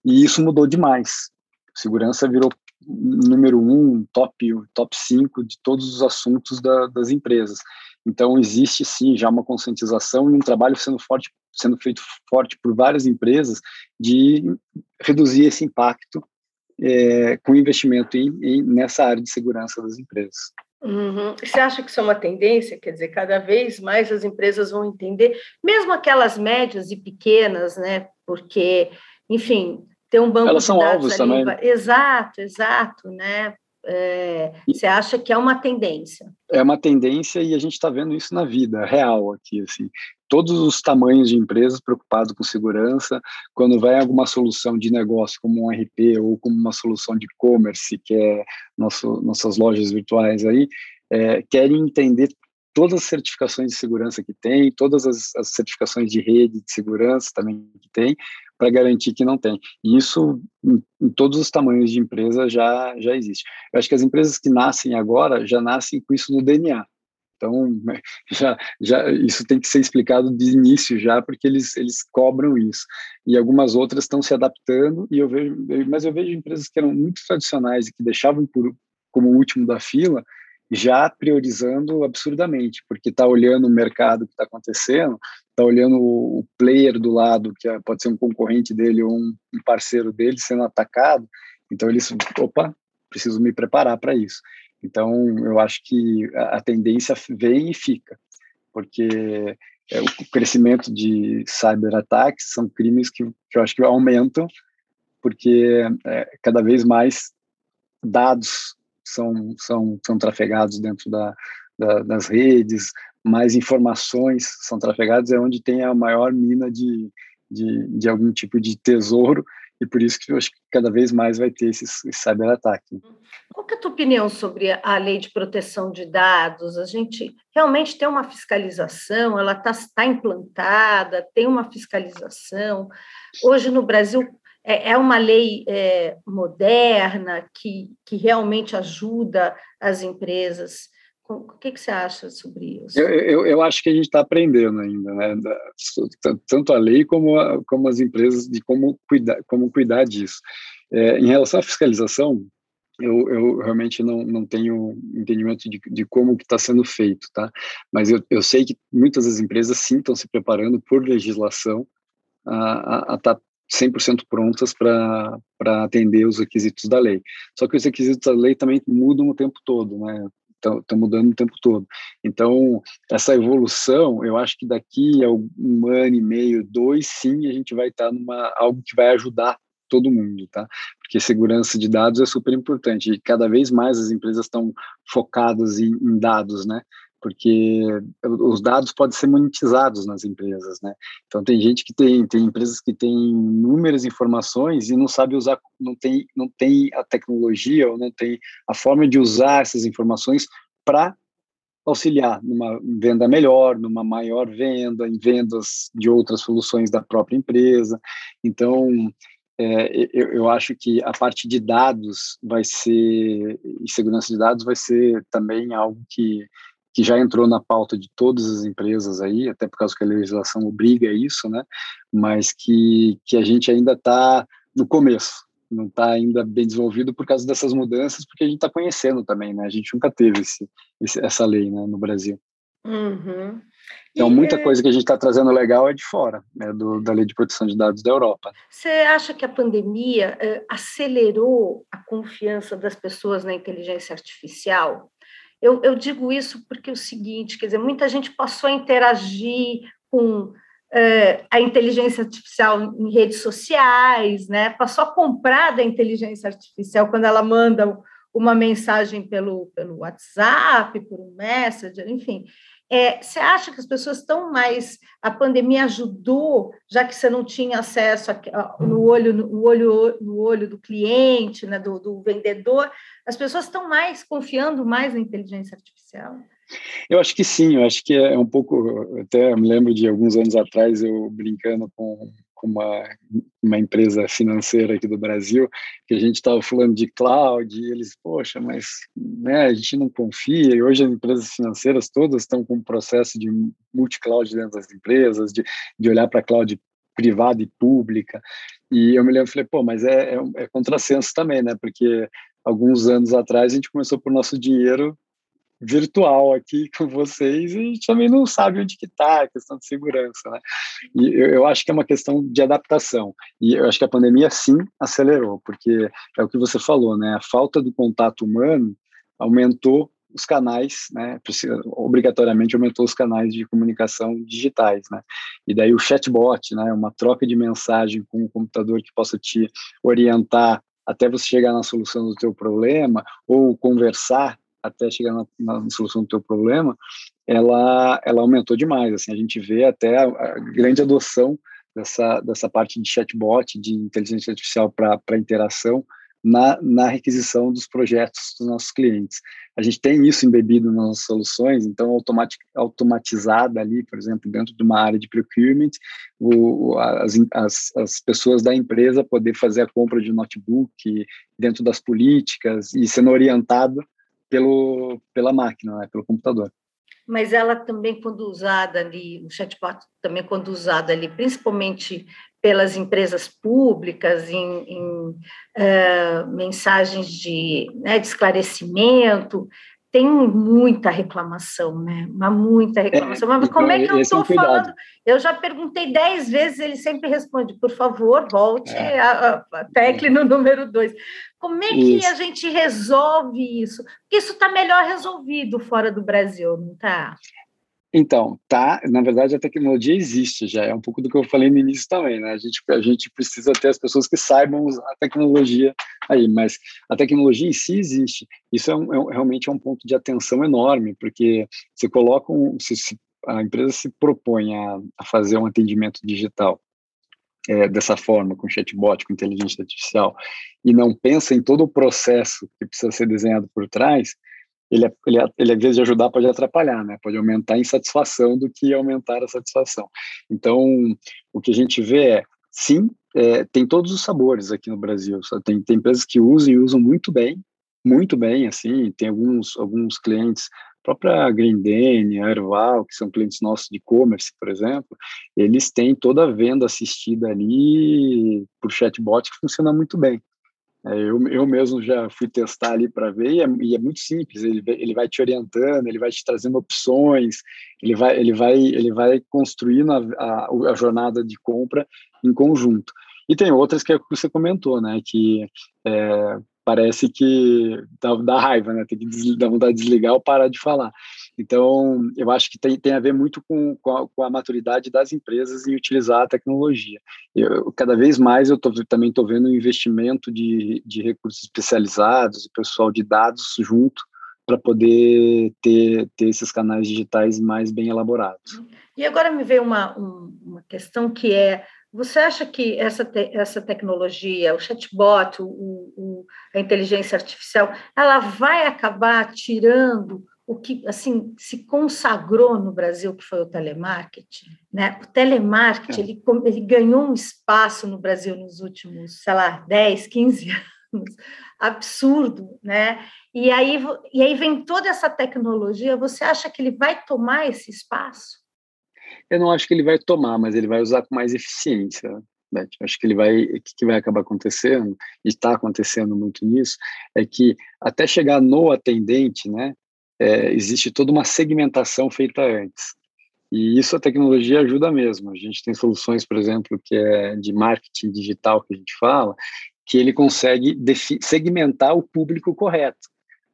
E isso mudou demais. Segurança virou número um, top, top cinco de todos os assuntos da, das empresas. Então existe sim já uma conscientização e um trabalho sendo forte, sendo feito forte por várias empresas de reduzir esse impacto é, com investimento em, em, nessa área de segurança das empresas. Uhum. Você acha que isso é uma tendência? Quer dizer, cada vez mais as empresas vão entender, mesmo aquelas médias e pequenas, né? Porque, enfim, ter um banco Elas de são dados alvos ali, também. Exato, exato, né? É, você acha que é uma tendência? É uma tendência e a gente está vendo isso na vida real aqui, assim. Todos os tamanhos de empresas preocupados com segurança, quando vai alguma solução de negócio, como um RP ou como uma solução de e-commerce, que é nosso, nossas lojas virtuais aí, é, querem entender todas as certificações de segurança que tem, todas as, as certificações de rede de segurança também que tem, para garantir que não tem. E isso em, em, todos os tamanhos de empresa já, já existe. Eu acho que as empresas que nascem agora já nascem com isso no DNA. Então, já, já, isso tem que ser explicado de início já, porque eles, eles cobram isso. E algumas outras estão se adaptando, e eu vejo, mas eu vejo empresas que eram muito tradicionais e que deixavam por, como o último da fila, já priorizando absurdamente, porque está olhando o mercado que está acontecendo, está olhando o player do lado, que é, pode ser um concorrente dele ou um, parceiro dele sendo atacado, então eles, opa, preciso me preparar para isso. Então, eu acho que a, tendência vem e fica, porque é, o crescimento de cyberataques são crimes que, que eu acho que aumentam, porque é, cada vez mais dados são, são, são trafegados dentro da, da, das redes, mais informações são trafegadas, é onde tem a maior mina de, de, de algum tipo de tesouro, e por isso que eu acho que cada vez mais vai ter esses, esse cyberataque. Qual é a tua opinião sobre a lei de proteção de dados? A gente realmente tem uma fiscalização, ela está tá implantada, tem uma fiscalização. Hoje no Brasil, é, é uma lei é, moderna que, que realmente ajuda as empresas. O que, que você acha sobre isso? Eu, eu, eu acho que a gente está aprendendo ainda, né? tanto a lei como, a, como as empresas, de como cuidar, como cuidar disso. É, em relação à fiscalização, eu, eu, realmente não, não tenho entendimento de, de como que está sendo feito, tá? Mas eu, eu sei que muitas das empresas sim estão se preparando por legislação a estar tá 100% prontas para atender os requisitos da lei. Só que os requisitos da lei também mudam o tempo todo, né? Estão mudando o tempo todo. Então, essa evolução, eu acho que daqui a um ano e meio, dois, sim, a gente vai estar numa algo que vai ajudar todo mundo, tá? Porque segurança de dados é super importante e cada vez mais as empresas estão focadas em, em dados, né? Porque os dados podem ser monetizados nas empresas, né? Então tem gente que tem, tem empresas que têm inúmeras informações e não sabe usar, não tem, não tem a tecnologia ou não tem a forma de usar essas informações para auxiliar numa venda melhor, numa maior venda, em vendas de outras soluções da própria empresa. Então, é, eu, eu, acho que a parte de dados vai ser, e segurança de dados vai ser também algo que que já entrou na pauta de todas as empresas aí, até por causa que a legislação obriga isso, né? Mas que, que a gente ainda está no começo, não está ainda bem desenvolvido por causa dessas mudanças, porque a gente está conhecendo também, né? A gente nunca teve esse, esse essa lei né, no Brasil. Uhum. Então, muita é coisa que a gente está trazendo legal é de fora, né, do, da Lei de Proteção de Dados da Europa. Você acha que a pandemia uh, acelerou a confiança das pessoas na inteligência artificial? Eu, eu digo isso porque é o seguinte, quer dizer, muita gente passou a interagir com é, a inteligência artificial em redes sociais, né? Passou a comprar da inteligência artificial quando ela manda uma mensagem pelo, pelo WhatsApp, por um Messenger, enfim. É, você acha que as pessoas estão mais. A pandemia ajudou, já que você não tinha acesso a, a, no, olho, no, olho, no olho do cliente, né, do, do vendedor, as pessoas estão mais confiando mais na inteligência artificial? Eu acho que sim, eu acho que é um pouco. Até me lembro de alguns anos atrás eu brincando com, com uma, uma empresa financeira aqui do Brasil, que a gente estava falando de cloud, e eles, poxa, mas né, a gente não confia, e hoje as empresas financeiras todas estão com um processo de multi-cloud dentro das empresas, de, de olhar para a cloud privada e pública, e eu me lembro, falei, pô, mas é, é, é contrassenso também, né, porque alguns anos atrás a gente começou por nosso dinheiro virtual aqui com vocês e também não sabe onde que está a questão de segurança, né? E eu, eu, acho que é uma questão de adaptação e eu acho que a pandemia sim acelerou, porque é o que você falou, né? A falta do contato humano aumentou os canais, né? Obrigatoriamente aumentou os canais de comunicação digitais, né? E daí o chatbot, né? Uma troca de mensagem com o computador que possa te orientar até você chegar na solução do teu problema ou conversar até chegar na, na, solução do teu problema, ela, ela aumentou demais. Assim, a gente vê até a, a grande adoção dessa, dessa parte de chatbot, de inteligência artificial para interação na, na requisição dos projetos dos nossos clientes. A gente tem isso embebido nas nossas soluções, então automatizada ali, por exemplo, dentro de uma área de procurement, o, as, as, as pessoas da empresa poder fazer a compra de notebook dentro das políticas e sendo orientado pelo, pela máquina, né, pelo computador. Mas ela também, quando usada ali, o chatbot também quando usada ali, principalmente pelas empresas públicas, em, em uh, mensagens de, né, de esclarecimento, tem muita reclamação, né? Mas muita reclamação. É, Mas como é que eu estou é falando? Eu já perguntei dez vezes, ele sempre responde, por favor, volte é. a, a, tecle no número dois. Como é que isso. a gente resolve isso? Porque isso está melhor resolvido fora do Brasil, não está? Então, tá, na verdade a tecnologia existe já, é um pouco do que eu falei no início também, né? A gente, a gente precisa ter as pessoas que saibam usar a tecnologia aí, mas a tecnologia em si existe. Isso é, um, é realmente é um ponto de atenção enorme, porque você coloca um, se, se a empresa se propõe a, a fazer um atendimento digital é, dessa forma, com chatbot, com inteligência artificial, e não pensa em todo o processo que precisa ser desenhado por trás, ele, é, ele, é, ele, às vezes de ajudar pode atrapalhar, né? Pode aumentar a insatisfação do que aumentar a satisfação. Então, o que a gente vê é, sim, é, tem todos os sabores aqui no Brasil. Tem, tem empresas que usam e usam muito bem, muito bem, assim. Tem alguns, alguns clientes, própria Grindene, Erval, que são clientes nossos de e-commerce, por exemplo, eles têm toda a venda assistida ali por chatbot que funciona muito bem. É, eu, eu mesmo já fui testar ali para ver e é, e é, muito simples. Ele, ele vai te orientando, ele vai te trazendo opções, ele vai, ele vai, ele vai construindo a, a, a jornada de compra em conjunto. E tem outras que é que você comentou, né? Que é, parece que dá, dá, raiva, né? Tem que dar vontade de desligar ou parar de falar. Então, eu acho que tem, tem a ver muito com, com, a, com a maturidade das empresas em utilizar a tecnologia. Eu, cada vez mais eu tô, também estou vendo um investimento de, de recursos especializados e pessoal de dados junto para poder ter, ter esses canais digitais mais bem elaborados. E agora me veio uma, uma questão que é você acha que essa, te, essa tecnologia, o chatbot, o, o, a inteligência artificial, ela vai acabar tirando o que assim se consagrou no Brasil, que foi o telemarketing? Né? O telemarketing é. ele, ele ganhou um espaço no Brasil nos últimos, sei lá, 10, 15 anos, absurdo, né? E aí, e aí vem toda essa tecnologia, você acha que ele vai tomar esse espaço? Eu não acho que ele vai tomar, mas ele vai usar com mais eficiência. Né? Acho que ele vai, o que vai acabar acontecendo e está acontecendo muito nisso é que até chegar no atendente, né, é, existe toda uma segmentação feita antes. E isso a tecnologia ajuda mesmo. A gente tem soluções, por exemplo, que é de marketing digital que a gente fala, que ele consegue segmentar o público correto.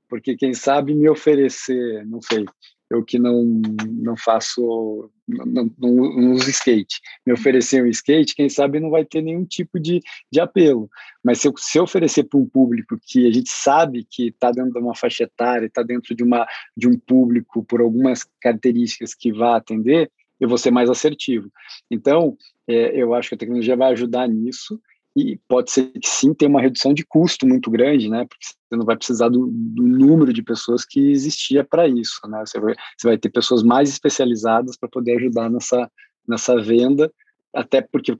Porque quem sabe me oferecer, não sei, eu que não, não faço, não, não, não, uso skate, me oferecer um skate, quem sabe não vai ter nenhum tipo de, de apelo. Mas se eu, se eu oferecer para um público que a gente sabe que está dentro de uma faixa etária, está dentro de, uma, de um público por algumas características que vá atender, eu vou ser mais assertivo. Então, é, eu acho que a tecnologia vai ajudar nisso, e pode ser que sim tenha uma redução de custo muito grande, né? Porque você não vai precisar do, do número de pessoas que existia para isso, né? Você vai, você vai ter pessoas mais especializadas para poder ajudar nessa, nessa venda até porque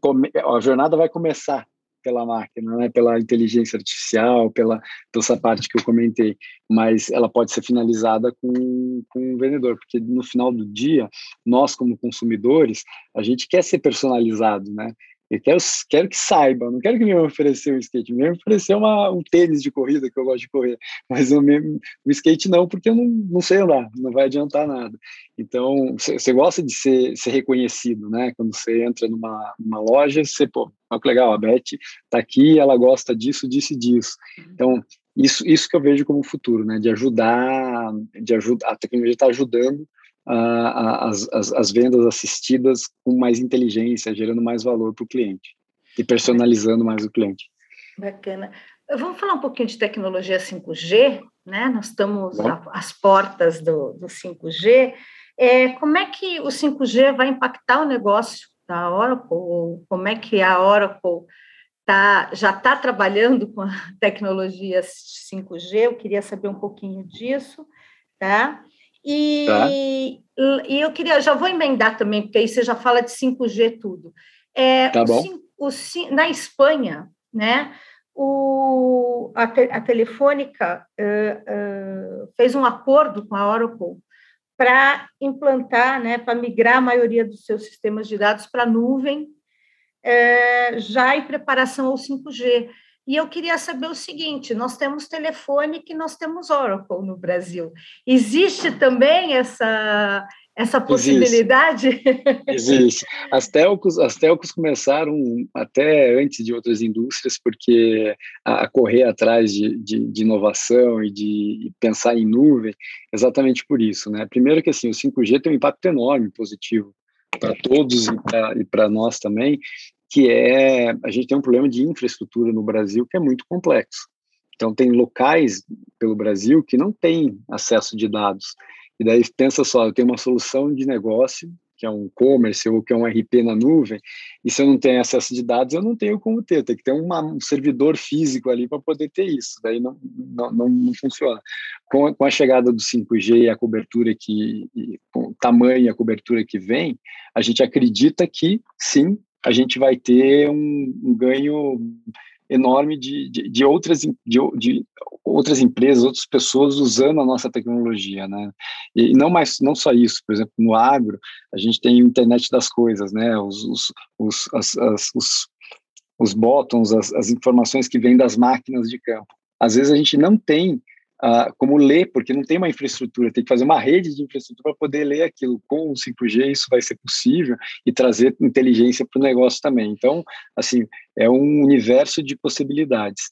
a jornada vai começar pela máquina, né, pela inteligência artificial, pela, pela essa parte que eu comentei, mas ela pode ser finalizada com, com o vendedor, porque no final do dia, nós como consumidores, a gente quer ser personalizado, né? Eu quero, quero que saiba, não quero que me oferecer um skate, me oferecer uma, um tênis de corrida que eu gosto de correr, mas o skate não, porque eu não, não sei andar, não vai adiantar nada. Então, você gosta de ser, ser reconhecido, né? Quando você entra numa, numa loja, você, pô, olha que legal, a Beth tá aqui, ela gosta disso, disso e disso. Então, isso, isso que eu vejo como futuro, né? De ajudar, de ajudar, a tecnologia está ajudando as, as, as, vendas assistidas com mais inteligência, gerando mais valor para o cliente e personalizando mais o cliente. Bacana. Vamos falar um pouquinho de tecnologia 5G, né? Nós estamos às portas do, do 5G. É, como é que o 5G vai impactar o negócio da Oracle? Como é que a Oracle tá, já está trabalhando com a tecnologia 5G? Eu queria saber um pouquinho disso, tá? E, tá. e eu queria, já vou emendar também, porque aí você já fala de 5G tudo. É, tá bom. O, o, na Espanha, né, o, a, te, a Telefônica uh, uh, fez um acordo com a Oracle para implantar, né, para migrar a maioria dos seus sistemas de dados para a nuvem, uh, já em preparação ao 5G. E eu queria saber o seguinte: nós temos telefone que nós temos Oracle no Brasil. Existe também essa, essa possibilidade? Existe. Existe. As telcos, as telcos começaram até antes de outras indústrias, porque a, a correr atrás de, de, de, inovação e de pensar em nuvem, exatamente por isso. Né? Primeiro que assim, o 5G tem um impacto enorme positivo para todos e para nós também, que é a gente tem um problema de infraestrutura no Brasil que é muito complexo. Então tem locais pelo Brasil que não têm acesso de dados. E daí pensa só, eu tenho uma solução de negócio que é um commerce ou que é um RP na nuvem, e se eu não tenho acesso de dados, eu não tenho como ter, tem que ter uma, um servidor físico ali para poder ter isso, daí não, não, não, não funciona. Com a, com a, chegada do 5G e a cobertura que, e, com o tamanho e a cobertura que vem, a gente acredita que, sim, a gente vai ter um, um ganho enorme de, de, de outras de, de, outras empresas, outras pessoas usando a nossa tecnologia, né? E não mais não só isso, por exemplo, no agro a gente tem a internet das coisas, né? Os os os, as, as, os, os as, as informações que vêm das máquinas de campo. Às vezes a gente não tem uh, como ler, porque não tem uma infraestrutura, tem que fazer uma rede de infraestrutura para poder ler aquilo. Com o 5G isso vai ser possível e trazer inteligência para o negócio também. Então, assim, é um universo de possibilidades.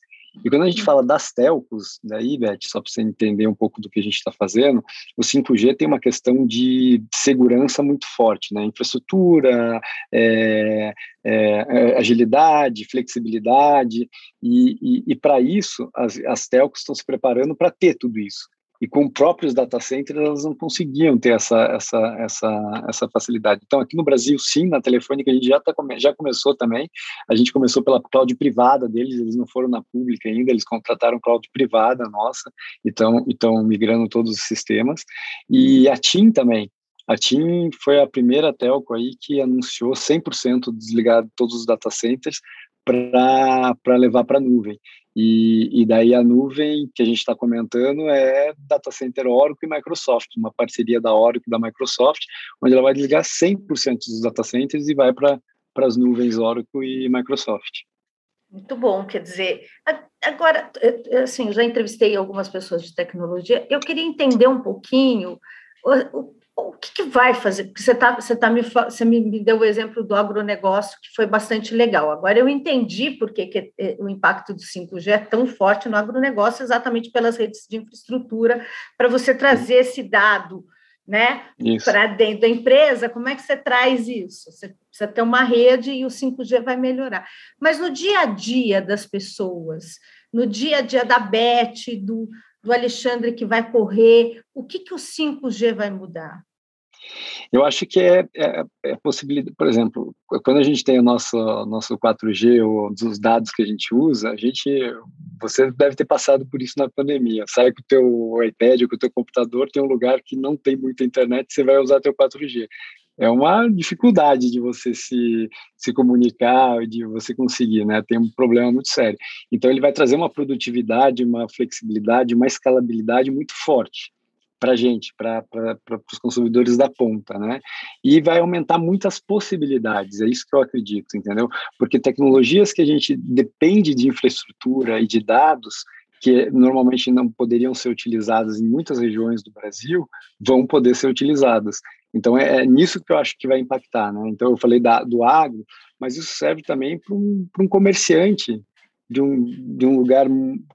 E quando a gente fala das telcos, daí, Beth, só para você entender um pouco do que a gente está fazendo, o 5G tem uma questão de segurança muito forte, né? Infraestrutura, é, é, agilidade, flexibilidade, e, e, e para isso as, as telcos estão se preparando para ter tudo isso e com próprios data centers elas não conseguiam ter essa, essa, essa, essa facilidade. Então, aqui no Brasil, sim, na Telefônica a gente já, tá, já começou também, a gente começou pela cloud privada deles, eles não foram na pública ainda, eles contrataram cloud privada nossa, então estão migrando todos os sistemas, e a TIM também, a TIM foi a primeira telco aí que anunciou 100% desligado todos os data centers para levar para a nuvem. E, e, daí a nuvem que a gente está comentando é Data Center Oracle e Microsoft, uma parceria da Oracle e da Microsoft, onde ela vai desligar 100% dos data centers e vai para as nuvens Oracle e Microsoft. Muito bom, quer dizer, agora, assim, já entrevistei algumas pessoas de tecnologia, eu queria entender um pouquinho que, que, vai fazer? Porque você, tá, você, tá me, você me deu o exemplo do agronegócio, que foi bastante legal. Agora eu entendi por que, que é, o impacto do 5G é tão forte no agronegócio, exatamente pelas redes de infraestrutura, para você trazer esse dado né, para dentro da empresa. Como é que você traz isso? Você precisa ter uma rede e o 5G vai melhorar. Mas no dia a dia das pessoas, no dia a dia da Beth, do, do Alexandre que vai correr, o que, que o 5G vai mudar? Eu acho que é, é, é possibilidade, por exemplo, quando a gente tem o nosso, nosso 4G ou os dados que a gente usa, a gente, você deve ter passado por isso na pandemia. Sai com o teu iPad, com o teu computador, tem um lugar que não tem muita internet, você vai usar teu 4G. É uma dificuldade de você se, se comunicar, de você conseguir, né? Tem um problema muito sério. Então, ele vai trazer uma produtividade, uma flexibilidade, uma escalabilidade muito forte para a gente, para os consumidores da ponta, né? E vai aumentar muitas possibilidades, é isso que eu acredito, entendeu? Porque tecnologias que a gente depende de infraestrutura e de dados, que normalmente não poderiam ser utilizadas em muitas regiões do Brasil, vão poder ser utilizadas. Então, é, é nisso que eu acho que vai impactar. Né? Então, eu falei da, do agro, mas isso serve também para um, um comerciante de um, de um lugar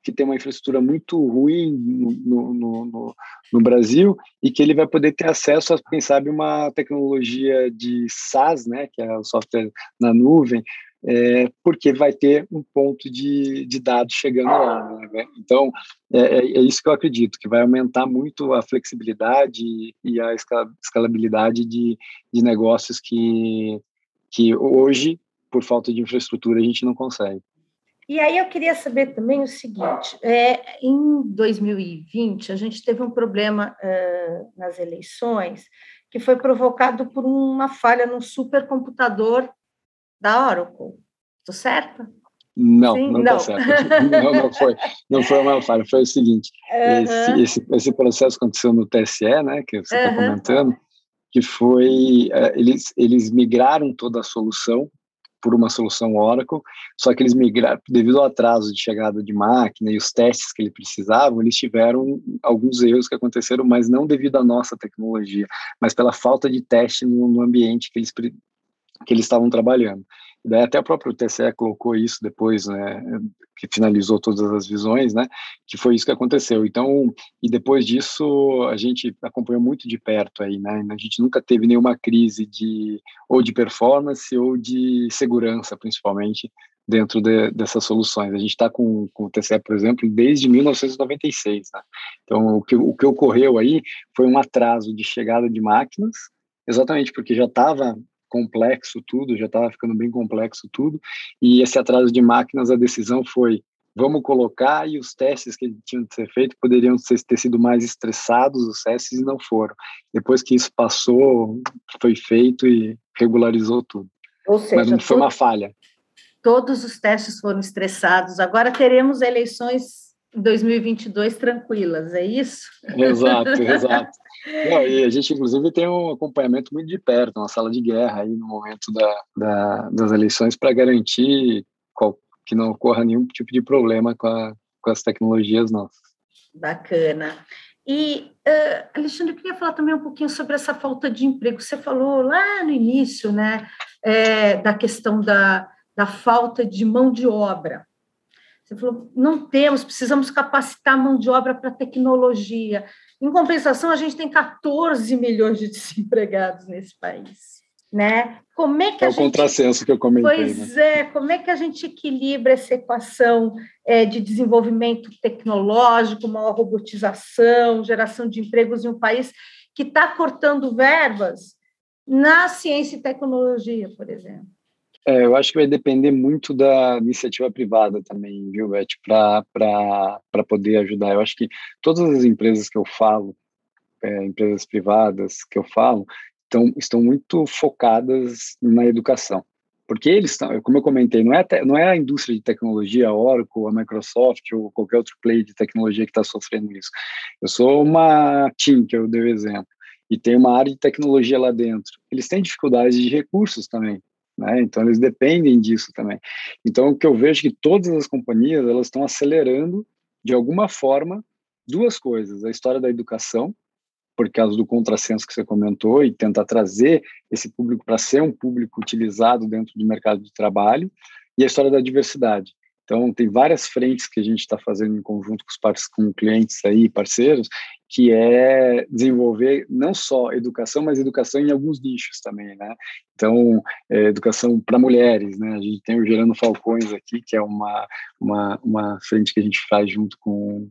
que tem uma infraestrutura muito ruim no, no, no, no, Brasil e que ele vai poder ter acesso a, quem sabe, uma tecnologia de SaaS, né, que é o software na nuvem, é, porque vai ter um ponto de, de dados chegando lá. Né? Então, é, é, é, isso que eu acredito, que vai aumentar muito a flexibilidade e a escalabilidade de, de negócios que, que hoje, por falta de infraestrutura, a gente não consegue. E aí eu queria saber também o seguinte: é, em 2020 a gente teve um problema é, nas eleições que foi provocado por uma falha no supercomputador da Oracle. Estou certa? Não, Sim? não está certo. Não, não foi. Não foi uma falha. Foi o seguinte: uhum. esse, esse, esse, processo aconteceu no TSE, né, que você está uhum. comentando, que foi é, eles eles migraram toda a solução por uma solução Oracle, só que eles migraram, devido ao atraso de chegada de máquina e os testes que eles precisavam, eles tiveram alguns erros que aconteceram, mas não devido à nossa tecnologia, mas pela falta de teste no, no ambiente que eles, que eles estavam trabalhando. Daí até o próprio TCE colocou isso depois, né, que finalizou todas as visões, né, que foi isso que aconteceu. Então, e depois disso a gente acompanhou muito de perto aí, né, a gente nunca teve nenhuma crise de ou de performance ou de segurança, principalmente dentro de, dessas soluções. A gente está com, com o TCE, por exemplo, desde 1996. Né? Então, o que, o que ocorreu aí foi um atraso de chegada de máquinas, exatamente porque já estava complexo tudo, já estava ficando bem complexo tudo, e esse atraso de máquinas, a decisão foi vamos colocar e os testes que tinham de ser feitos poderiam ter sido mais estressados, os testes, e não foram. Depois que isso passou, foi feito e regularizou tudo. Ou seja, Mas não foi uma falha. Todos os testes foram estressados. Agora teremos eleições 2022 tranquilas, é isso? Exato, exato. Não, e a gente, inclusive, tem um acompanhamento muito de perto, uma sala de guerra aí no momento da, da das eleições para garantir qual, que não ocorra nenhum tipo de problema com, a, com as tecnologias nossas. Bacana. E, uh, Alexandre, eu queria falar também um pouquinho sobre essa falta de emprego. Você falou lá no início, né, é, da questão da, da falta de mão de obra. Você falou, não temos, precisamos capacitar mão de obra para tecnologia. Em compensação, a gente tem 14 milhões de desempregados nesse país. Né? Como é que é a o gente... contrassenso que eu comentei. Pois né? é, como é que a gente equilibra essa equação é, de desenvolvimento tecnológico, maior robotização, geração de empregos em um país que está cortando verbas na ciência e tecnologia, por exemplo? É, eu acho que vai depender muito da iniciativa privada também, viu, Beth, para poder ajudar. Eu acho que todas as empresas que eu falo, é, empresas privadas que eu falo, estão, estão muito focadas na educação. Porque eles estão, como eu comentei, não é, te, não é a indústria de tecnologia, a Oracle, a Microsoft ou qualquer outro play de tecnologia que está sofrendo isso. Eu sou uma team, que eu dei o exemplo, e tem uma área de tecnologia lá dentro. Eles têm dificuldades de recursos também. Né? Então eles dependem disso também. Então o que eu vejo é que todas as companhias elas estão acelerando de alguma forma duas coisas: a história da educação, por causa do contrassenso que você comentou e tentar trazer esse público para ser um público utilizado dentro do mercado de trabalho, e a história da diversidade. Então, tem várias frentes que a gente está fazendo em conjunto com os com clientes aí, parceiros, que é desenvolver não só educação, mas educação em alguns nichos também, né? Então, é, educação para mulheres, né? A gente tem o Gerando Falcões aqui, que é uma, uma, uma frente que a gente faz junto com,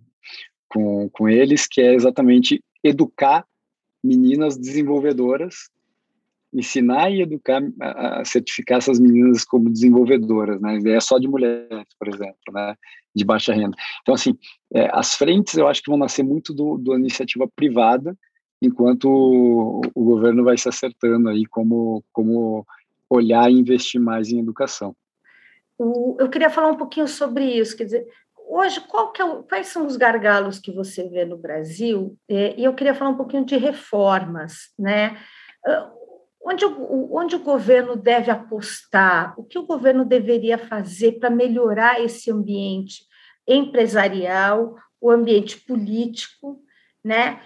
com, com eles, que é exatamente educar meninas desenvolvedoras ensinar e educar, a certificar essas meninas como desenvolvedoras, né? É só de mulheres, por exemplo, né? De baixa renda. Então, assim, é, as frentes eu acho que vão nascer muito do, do iniciativa privada enquanto o, o governo vai se acertando aí como, como olhar e investir mais em educação. Eu queria falar um pouquinho sobre isso, quer dizer, hoje, é quais são os gargalos que você vê no Brasil? É, e eu queria falar um pouquinho de reformas, né? Onde o, onde o governo deve apostar? O que o governo deveria fazer para melhorar esse ambiente empresarial, o ambiente político, né?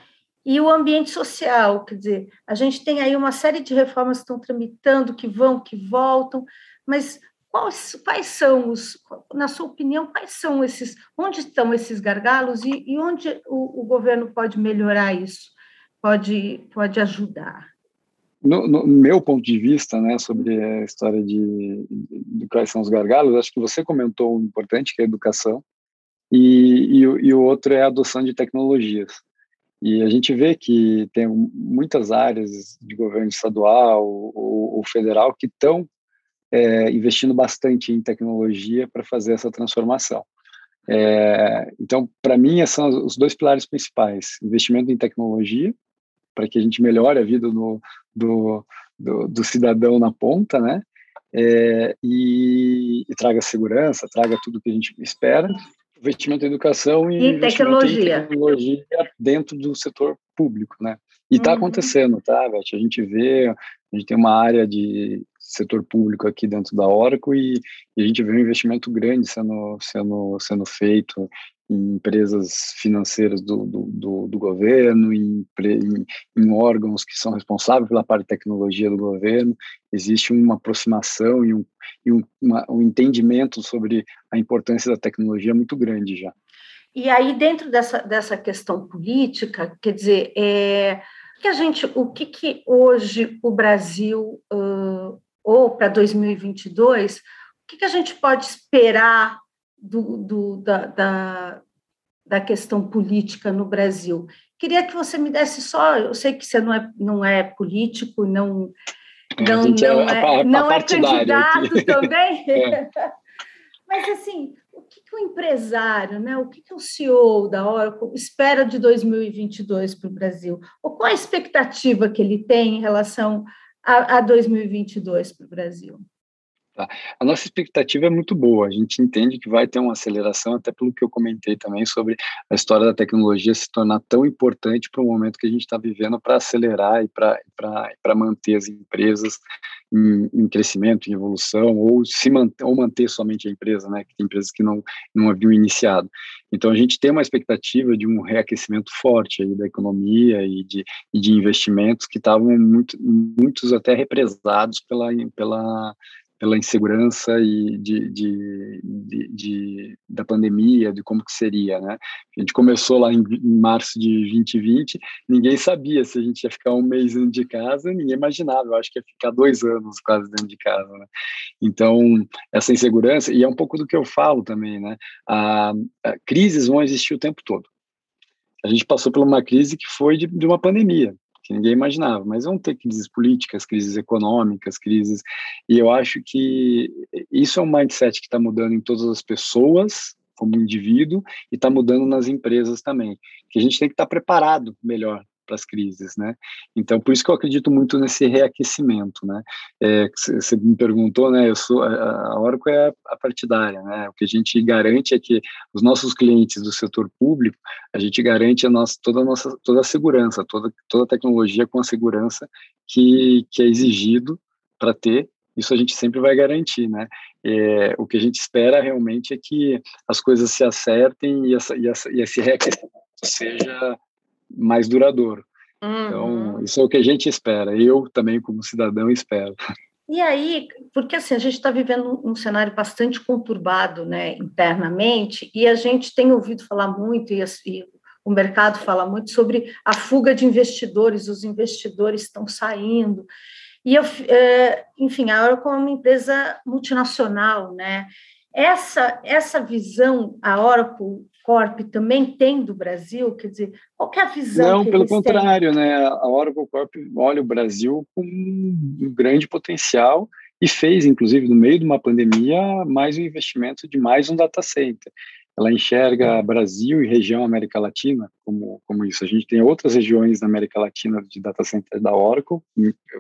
E o ambiente social, quer dizer, a gente tem aí uma série de reformas que estão tramitando, que vão, que voltam, mas quais, quais são os, na sua opinião, quais são esses, onde estão esses gargalos e, e onde o, o, governo pode melhorar isso, pode, pode ajudar? No, no, meu ponto de vista, né, sobre a história de, de, quais são os gargalos, acho que você comentou um importante, que é a educação, e, e, e o outro é a adoção de tecnologias. E a gente vê que tem muitas áreas de governo estadual ou, ou federal que estão é, investindo bastante em tecnologia para fazer essa transformação. É, então, para mim, são os dois pilares principais: investimento em tecnologia, para que a gente melhore a vida do, do, do, do cidadão na ponta, né? É, e, e, traga segurança, traga tudo que a gente espera. Investimento em educação e, e tecnologia. Em tecnologia dentro do setor público, né? E está uhum. acontecendo, tá, Beth? A gente vê, a gente tem uma área de setor público aqui dentro da Oracle e, e, a gente vê um investimento grande sendo, sendo, sendo feito em empresas financeiras do, do, do, do governo, em, em, em, órgãos que são responsáveis pela parte de tecnologia do governo. Existe uma aproximação e um, e um, uma, um entendimento sobre a importância da tecnologia muito grande já. E aí, dentro dessa, dessa questão política, quer dizer, é, que a gente, o que, que hoje o Brasil uh, ou para 2022, o que, que, a gente pode esperar do, do, da, da, da, questão política no Brasil? Queria que você me desse só, eu sei que você não é, não é político, não, é, não, não é, é, não é candidato aqui. também, é. mas assim, o que, que, o empresário, né, o que, que o CEO da Oracle espera de 2022 para o Brasil? Ou qual a expectativa que ele tem em relação a, a 2022 para o Brasil? Tá. A nossa expectativa é muito boa. A gente entende que vai ter uma aceleração, até pelo que eu comentei também sobre a história da tecnologia se tornar tão importante para o momento que a gente está vivendo para acelerar e para manter as empresas em, em, crescimento, em evolução, ou se manter, ou manter somente a empresa, né? Que tem empresas que não, não haviam iniciado. Então a gente tem uma expectativa de um reaquecimento forte aí da economia e de, e de investimentos que estavam muito, muitos até represados pela, pela pela insegurança e de, de, de, de, da pandemia, de como que seria, né? A gente começou lá em, em, março de 2020, ninguém sabia se a gente ia ficar um mês dentro de casa, ninguém imaginava, eu acho que ia ficar dois anos quase dentro de casa, né? Então, essa insegurança, e é um pouco do que eu falo também, né? A, a crises vão existir o tempo todo. A gente passou por uma crise que foi de, de uma pandemia, que ninguém imaginava, mas vão ter crises políticas, crises econômicas, crises. E eu acho que isso é um mindset que está mudando em todas as pessoas, como indivíduo, e está mudando nas empresas também. Que a gente tem que estar tá preparado melhor para as crises, né? Então, por isso que eu acredito muito nesse reaquecimento, né? É, você me perguntou, né? Eu sou a Oracle é a partidária, né? O que a gente garante é que os nossos clientes do setor público, a gente garante a nossa, toda a nossa toda a segurança, toda toda a tecnologia com a segurança que que é exigido para ter isso a gente sempre vai garantir, né? É, o que a gente espera realmente é que as coisas se acertem e, essa, e, essa, e esse reaquecimento seja mais duradouro. Então, uhum. Então, isso é o que a gente espera. Eu também, como cidadão, espero. E aí, porque assim, a gente está vivendo um cenário bastante conturbado né, internamente, e a gente tem ouvido falar muito, e, e o mercado fala muito sobre a fuga de investidores, os investidores estão saindo. E eu, é, enfim, a Oracle é uma empresa multinacional, né? Essa, essa visão, a Oracle Corp também tem do Brasil? Quer dizer, qual é a visão? Não, pelo contrário, têm? né? A Oracle Corp olha o Brasil com um grande potencial e fez, inclusive, no meio de uma pandemia, mais um investimento de mais um data center. ela enxerga Brasil e região América Latina como, como isso. A gente tem outras regiões na América Latina de data center da Oracle.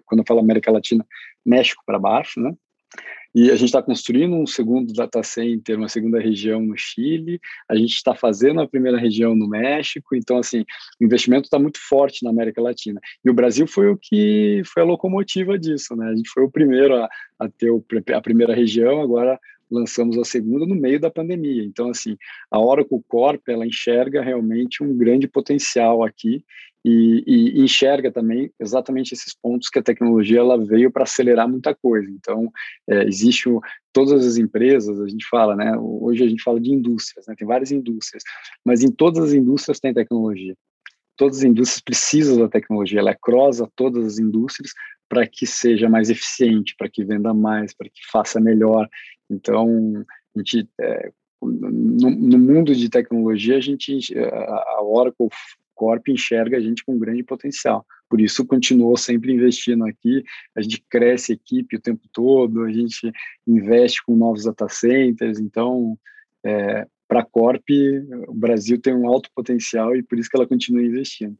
Quando eu falo América Latina, México para baixo, né? E a gente está construindo um segundo data center, uma segunda região no Chile, a gente está fazendo a primeira região no México, então, assim, o investimento está muito forte na América Latina. E o Brasil foi o que foi a locomotiva disso, né? A gente foi o primeiro a, a ter o, a primeira região, agora lançamos a segunda no meio da pandemia. Então, assim, a Oracle Corp, ela enxerga realmente um grande potencial aqui e, e, enxerga também exatamente esses pontos que a tecnologia ela veio para acelerar muita coisa. Então, é, existe o, todas as empresas, a gente fala, né? Hoje a gente fala de indústrias, né? Tem várias indústrias, mas em todas as indústrias tem tecnologia. Todas as indústrias precisam da tecnologia, ela é cross a todas as indústrias para que seja mais eficiente, para que venda mais, para que faça melhor. Então, a gente, é, no, no, mundo de tecnologia, a gente, a Oracle Corp enxerga a gente com um grande potencial. Por isso, continuou sempre investindo aqui. A gente cresce a equipe o tempo todo, a gente investe com novos data centers. Então, é, para a Corp, o Brasil tem um alto potencial e por isso que ela continua investindo.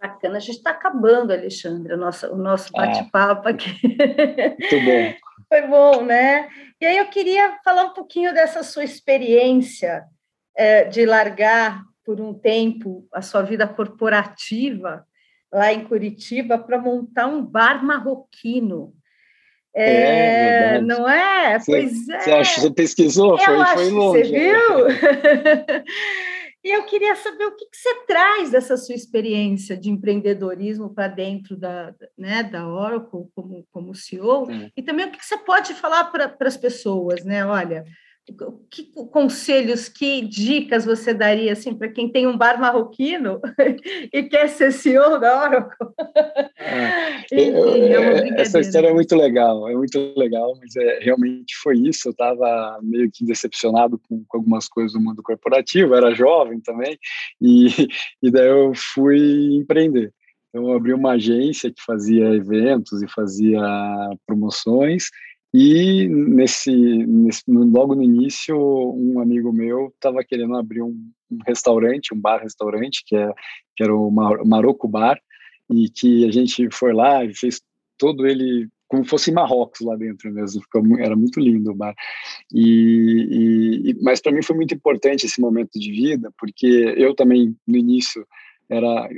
Bacana, a gente está acabando, Alexandre, o nosso, o nosso ah. bate-papo aqui. Muito bom. Foi bom, né? E aí eu queria falar um pouquinho dessa sua experiência é, de largar por um tempo a sua vida corporativa lá em Curitiba para montar um bar marroquino. É, é não é? Você, pois é. Você, acha, você pesquisou? Eu foi, foi longe. Você viu? e eu queria saber o que, que, você traz dessa sua experiência de empreendedorismo para dentro da, né, da Oracle como, como CEO, é. e também o que, que você pode falar para as pessoas, né? Olha, que conselhos, que dicas você daria assim para quem tem um bar marroquino e quer ser CEO da Oracle? Ah, Enfim, é essa história é muito legal, é muito legal, mas é, realmente foi isso. Eu estava meio que decepcionado com, com, algumas coisas do mundo corporativo, era jovem também, e, e daí eu fui empreender. Então, eu abri uma agência que fazia eventos e fazia promoções e nesse, nesse, logo no início, um amigo meu estava querendo abrir um, um, restaurante, um bar-restaurante, que, é, que era o Marocco Bar, e que a gente foi lá e fez todo ele como fosse Marrocos lá dentro mesmo, ficou, era muito lindo o bar. E, e mas para mim foi muito importante esse momento de vida, porque eu também no início era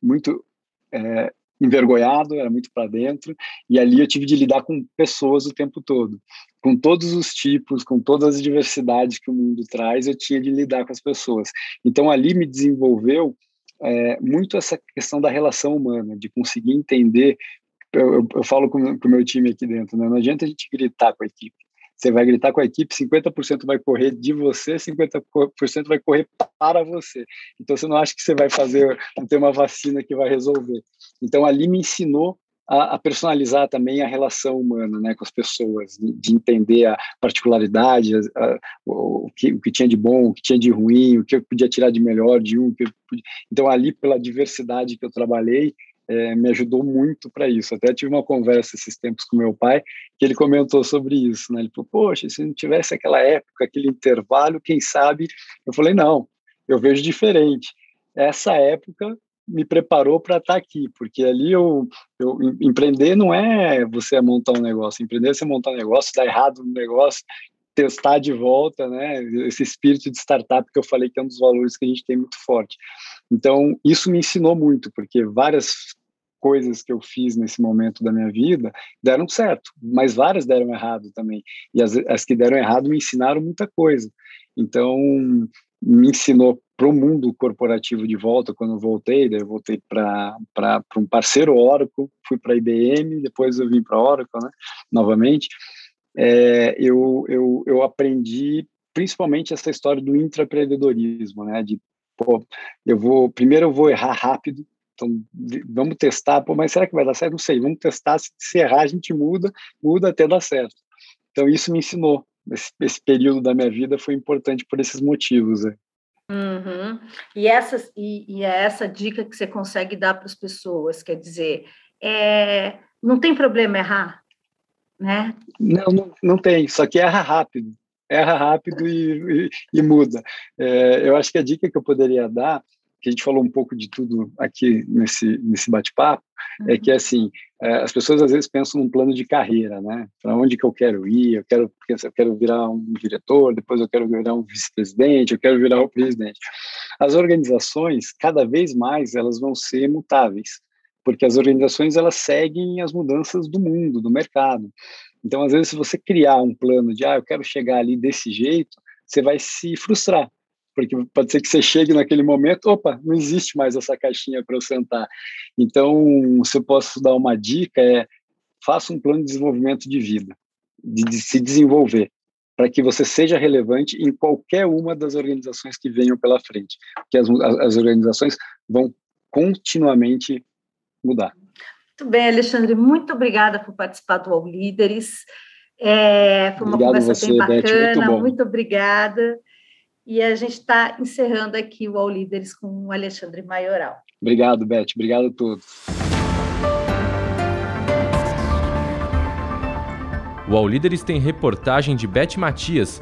muito é, envergonhado, era muito para dentro, e ali eu tive de lidar com pessoas o tempo todo, com todos os tipos, com todas as diversidades que o mundo traz, eu tinha de lidar com as pessoas. Então ali me desenvolveu é, muito essa questão da relação humana, de conseguir entender. Eu, eu, eu falo com, com o meu time aqui dentro, né? não adianta a gente gritar com a equipe, você vai gritar com a equipe, 50% vai correr de você, 50% vai correr para você. Então você não acha que você vai fazer, ter uma vacina que vai resolver. Então ali me ensinou a, a, personalizar também a relação humana né, com as pessoas, de, de entender a particularidade, a, a, o, que, o que tinha de bom, o que tinha de ruim, o que eu podia tirar de melhor de um. Podia... Então, ali, pela diversidade que eu trabalhei, é, me ajudou muito para isso. Até tive uma conversa esses tempos com meu pai, que ele comentou sobre isso. Né? Ele falou: Poxa, se não tivesse aquela época, aquele intervalo, quem sabe? Eu falei: Não, eu vejo diferente. Essa época me preparou para estar tá aqui, porque ali eu, eu empreender não é você montar um negócio, empreender é você montar um negócio, dar errado no negócio, testar de volta, né? Esse espírito de startup que eu falei que é um dos valores que a gente tem muito forte. Então, isso me ensinou muito, porque várias coisas que eu fiz nesse momento da minha vida deram certo, mas várias deram errado também. E as, as que deram errado me ensinaram muita coisa. Então, me ensinou para o mundo corporativo de volta quando eu voltei, daí eu voltei para um parceiro Oracle, fui para a IBM, depois eu vim para a Oracle, né, novamente é, eu, eu, eu aprendi principalmente essa história do intraempreendedorismo, né? De, pô, eu vou, primeiro eu vou errar rápido, então vamos testar, pô, mas será que vai dar certo? Não sei, vamos testar, se, se errar a gente muda, muda até dar certo. Então isso me ensinou, esse, esse período da minha vida foi importante por esses motivos, né? Uhum. E, essa, e, e é essa dica que você consegue dar para as pessoas, quer dizer, é, não tem problema errar, né? Não, não, não tem, só que erra rápido. Erra rápido e, e, e muda. É, eu acho que a dica que eu poderia dar que a gente falou um pouco de tudo aqui nesse, nesse bate-papo, é uhum. é que, assim, é, as pessoas às vezes pensam num plano de carreira, né? Para onde que eu quero ir? Eu quero, eu quero virar um diretor, depois eu quero virar um vice-presidente, eu quero virar o presidente. As organizações, cada vez mais, elas vão ser mutáveis, porque as organizações, elas seguem as mudanças do mundo, do mercado. Então, às vezes, se você criar um plano de, ah, eu quero chegar ali desse jeito, você vai se frustrar, porque pode ser que você chegue naquele momento, opa, não existe mais essa caixinha para eu sentar. Então, se eu posso dar uma dica, é faça um plano de desenvolvimento de vida, de, de se desenvolver, para que você seja relevante em qualquer uma das organizações que venham pela frente, porque as, as organizações vão continuamente mudar. Muito bem, Alexandre, muito obrigada por participar do All Líderes. É, foi uma Obrigado conversa você, bem bacana, Beth, muito, muito obrigada. E a gente está encerrando aqui o All Líderes com o Alexandre Maioral. Obrigado, Beth. Obrigado a todos. O All Líderes tem reportagem de Beth Matias,